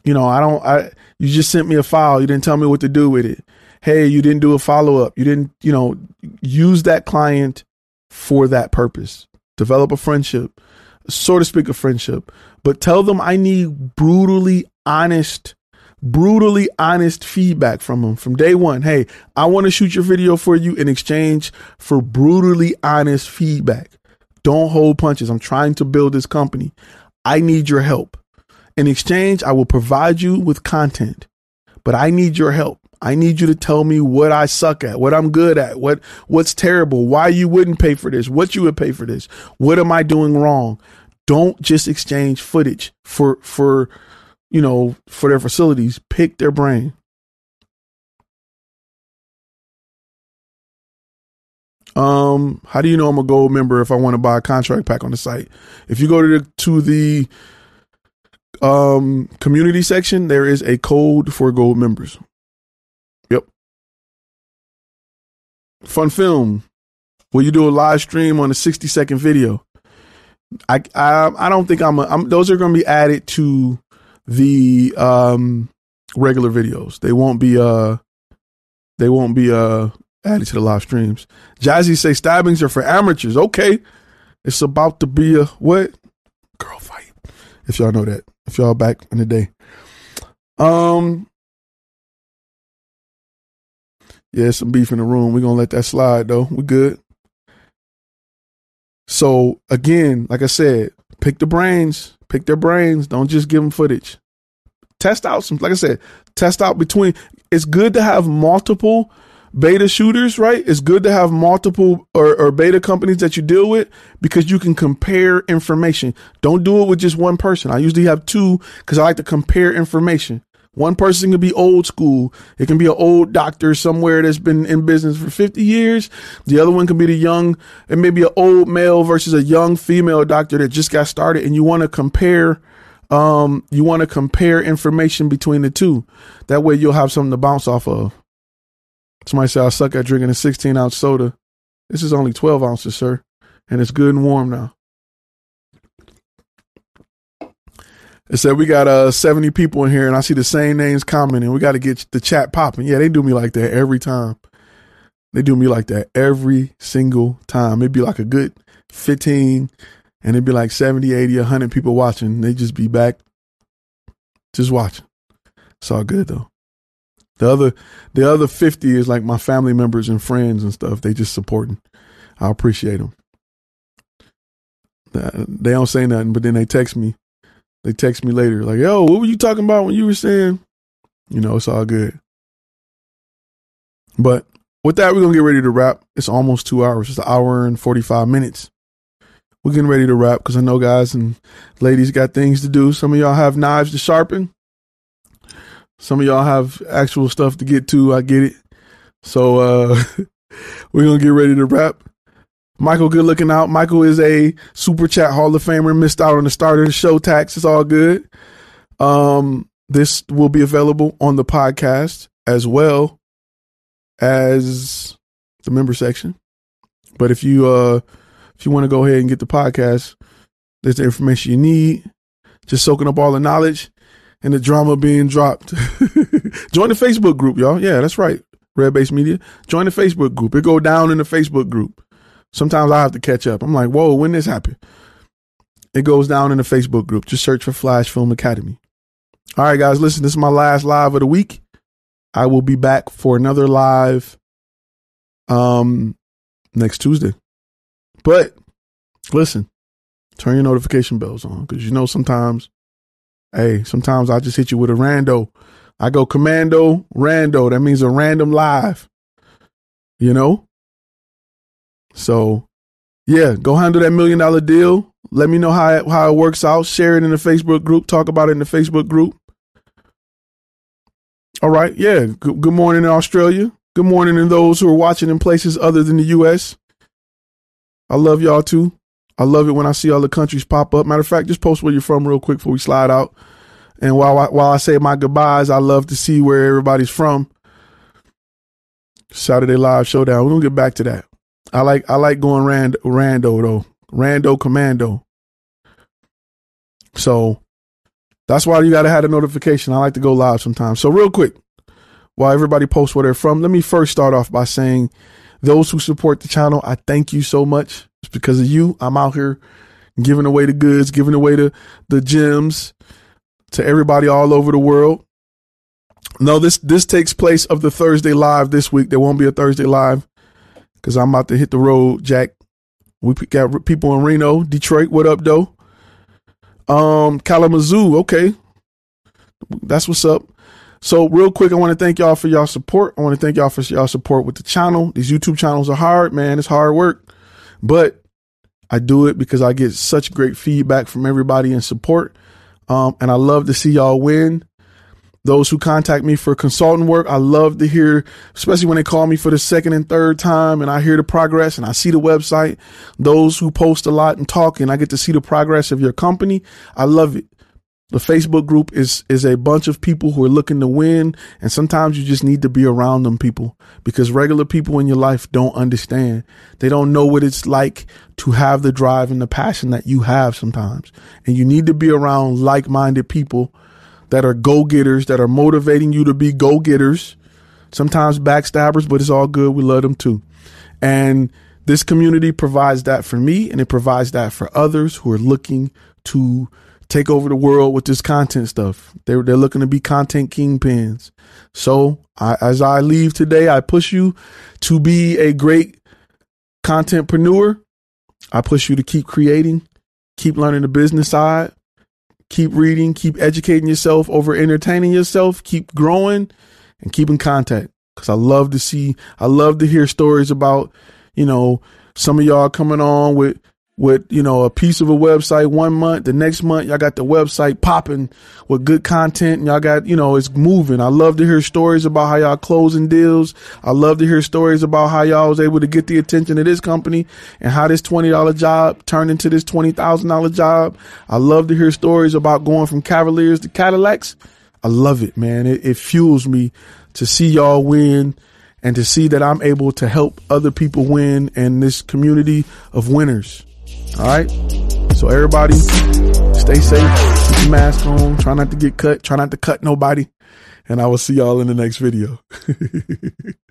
You know, I don't, I, you just sent me a file. You didn't tell me what to do with it. Hey, you didn't do a follow up. You didn't, you know, use that client for that purpose. Develop a friendship, so to speak, a friendship. But tell them I need brutally honest, brutally honest feedback from them from day one. Hey, I want to shoot your video for you in exchange for brutally honest feedback. Don't hold punches. I'm trying to build this company. I need your help. In exchange, I will provide you with content, but I need your help. I need you to tell me what I suck at, what I'm good at, what what's terrible, why you wouldn't pay for this, what you would pay for this, what am I doing wrong? Don't just exchange footage for for you know for their facilities. Pick their brain. Um, how do you know I'm a gold member if I want to buy a contract pack on the site? If you go to the to the um community section, there is a code for gold members. Fun film. Where you do a live stream on a 60 second video? I I, I don't think I'm, a, I'm those are going to be added to the um regular videos. They won't be uh they won't be uh added to the live streams. Jazzy say stabbings are for amateurs. Okay. It's about to be a what? Girl fight. If y'all know that. If y'all back in the day. Um yeah, some beef in the room. We're gonna let that slide though. We good. So again, like I said, pick the brains, pick their brains. Don't just give them footage. Test out some, like I said, test out between. It's good to have multiple beta shooters, right? It's good to have multiple or, or beta companies that you deal with because you can compare information. Don't do it with just one person. I usually have two because I like to compare information. One person can be old school. It can be an old doctor somewhere that's been in business for 50 years. The other one can be the young, and maybe an old male versus a young female doctor that just got started. And you want to compare, um, you want to compare information between the two. That way you'll have something to bounce off of. Somebody say, I suck at drinking a 16 ounce soda. This is only 12 ounces, sir. And it's good and warm now. It said we got uh 70 people in here and I see the same names commenting. We got to get the chat popping. Yeah, they do me like that every time. They do me like that every single time. It'd be like a good 15 and it'd be like 70, 80, 100 people watching. They just be back just watching. It's all good though. The other the other 50 is like my family members and friends and stuff. They just supporting. I appreciate them. They don't say nothing, but then they text me they text me later, like, yo, what were you talking about when you were saying? You know, it's all good. But with that, we're gonna get ready to wrap. It's almost two hours. It's an hour and forty five minutes. We're getting ready to wrap because I know guys and ladies got things to do. Some of y'all have knives to sharpen. Some of y'all have actual stuff to get to. I get it. So uh we're gonna get ready to wrap. Michael, good looking out. Michael is a super chat Hall of Famer. Missed out on the start of the show tax. It's all good. Um, this will be available on the podcast as well as the member section. But if you uh if you want to go ahead and get the podcast, there's the information you need. Just soaking up all the knowledge and the drama being dropped. Join the Facebook group, y'all. Yeah, that's right. Red Base Media. Join the Facebook group. It go down in the Facebook group. Sometimes I have to catch up. I'm like, whoa, when this happened? It goes down in the Facebook group. Just search for Flash Film Academy. All right, guys, listen, this is my last live of the week. I will be back for another live um next Tuesday. But listen, turn your notification bells on because you know sometimes, hey, sometimes I just hit you with a rando. I go commando, rando. That means a random live. You know? So, yeah, go handle that million dollar deal. Let me know how it, how it works out. Share it in the Facebook group. Talk about it in the Facebook group. All right. Yeah. Good, good morning in Australia. Good morning to those who are watching in places other than the U.S. I love y'all too. I love it when I see other countries pop up. Matter of fact, just post where you're from real quick before we slide out. And while I, while I say my goodbyes, I love to see where everybody's from. Saturday Live Showdown. We're gonna get back to that. I like I like going rand, rando though. Rando commando. So That's why you got to have a notification. I like to go live sometimes. So real quick, while everybody posts where they're from, let me first start off by saying those who support the channel, I thank you so much. It's because of you. I'm out here giving away the goods, giving away the, the gems to everybody all over the world. No, this this takes place of the Thursday live this week. There won't be a Thursday live because I'm about to hit the road, Jack. We got people in Reno, Detroit. What up, though? Um, Kalamazoo. Okay, that's what's up. So real quick, I want to thank y'all for y'all support. I want to thank y'all for y'all support with the channel. These YouTube channels are hard, man. It's hard work, but I do it because I get such great feedback from everybody and support. Um, and I love to see y'all win. Those who contact me for consulting work, I love to hear, especially when they call me for the second and third time and I hear the progress and I see the website. Those who post a lot and talk and I get to see the progress of your company. I love it. The Facebook group is is a bunch of people who are looking to win, and sometimes you just need to be around them people because regular people in your life don't understand. They don't know what it's like to have the drive and the passion that you have sometimes. And you need to be around like-minded people that are go-getters that are motivating you to be go-getters. Sometimes backstabbers, but it's all good. We love them too. And this community provides that for me and it provides that for others who are looking to take over the world with this content stuff. They're they're looking to be content kingpins. So I, as I leave today, I push you to be a great contentpreneur. I push you to keep creating, keep learning the business side, keep reading, keep educating yourself over entertaining yourself, keep growing, and keep in contact. Because I love to see, I love to hear stories about, you know, some of y'all coming on with with you know a piece of a website one month the next month y'all got the website popping with good content and y'all got you know it's moving. I love to hear stories about how y'all closing deals. I love to hear stories about how y'all was able to get the attention of this company and how this $20 job turned into this $20000 job. I love to hear stories about going from cavaliers to cadillacs. I love it man. It, it fuels me to see y'all win and to see that i'm able to help other people win in this community of winners all right. So everybody stay safe. Keep your mask on. Try not to get cut. Try not to cut nobody. And I will see y'all in the next video.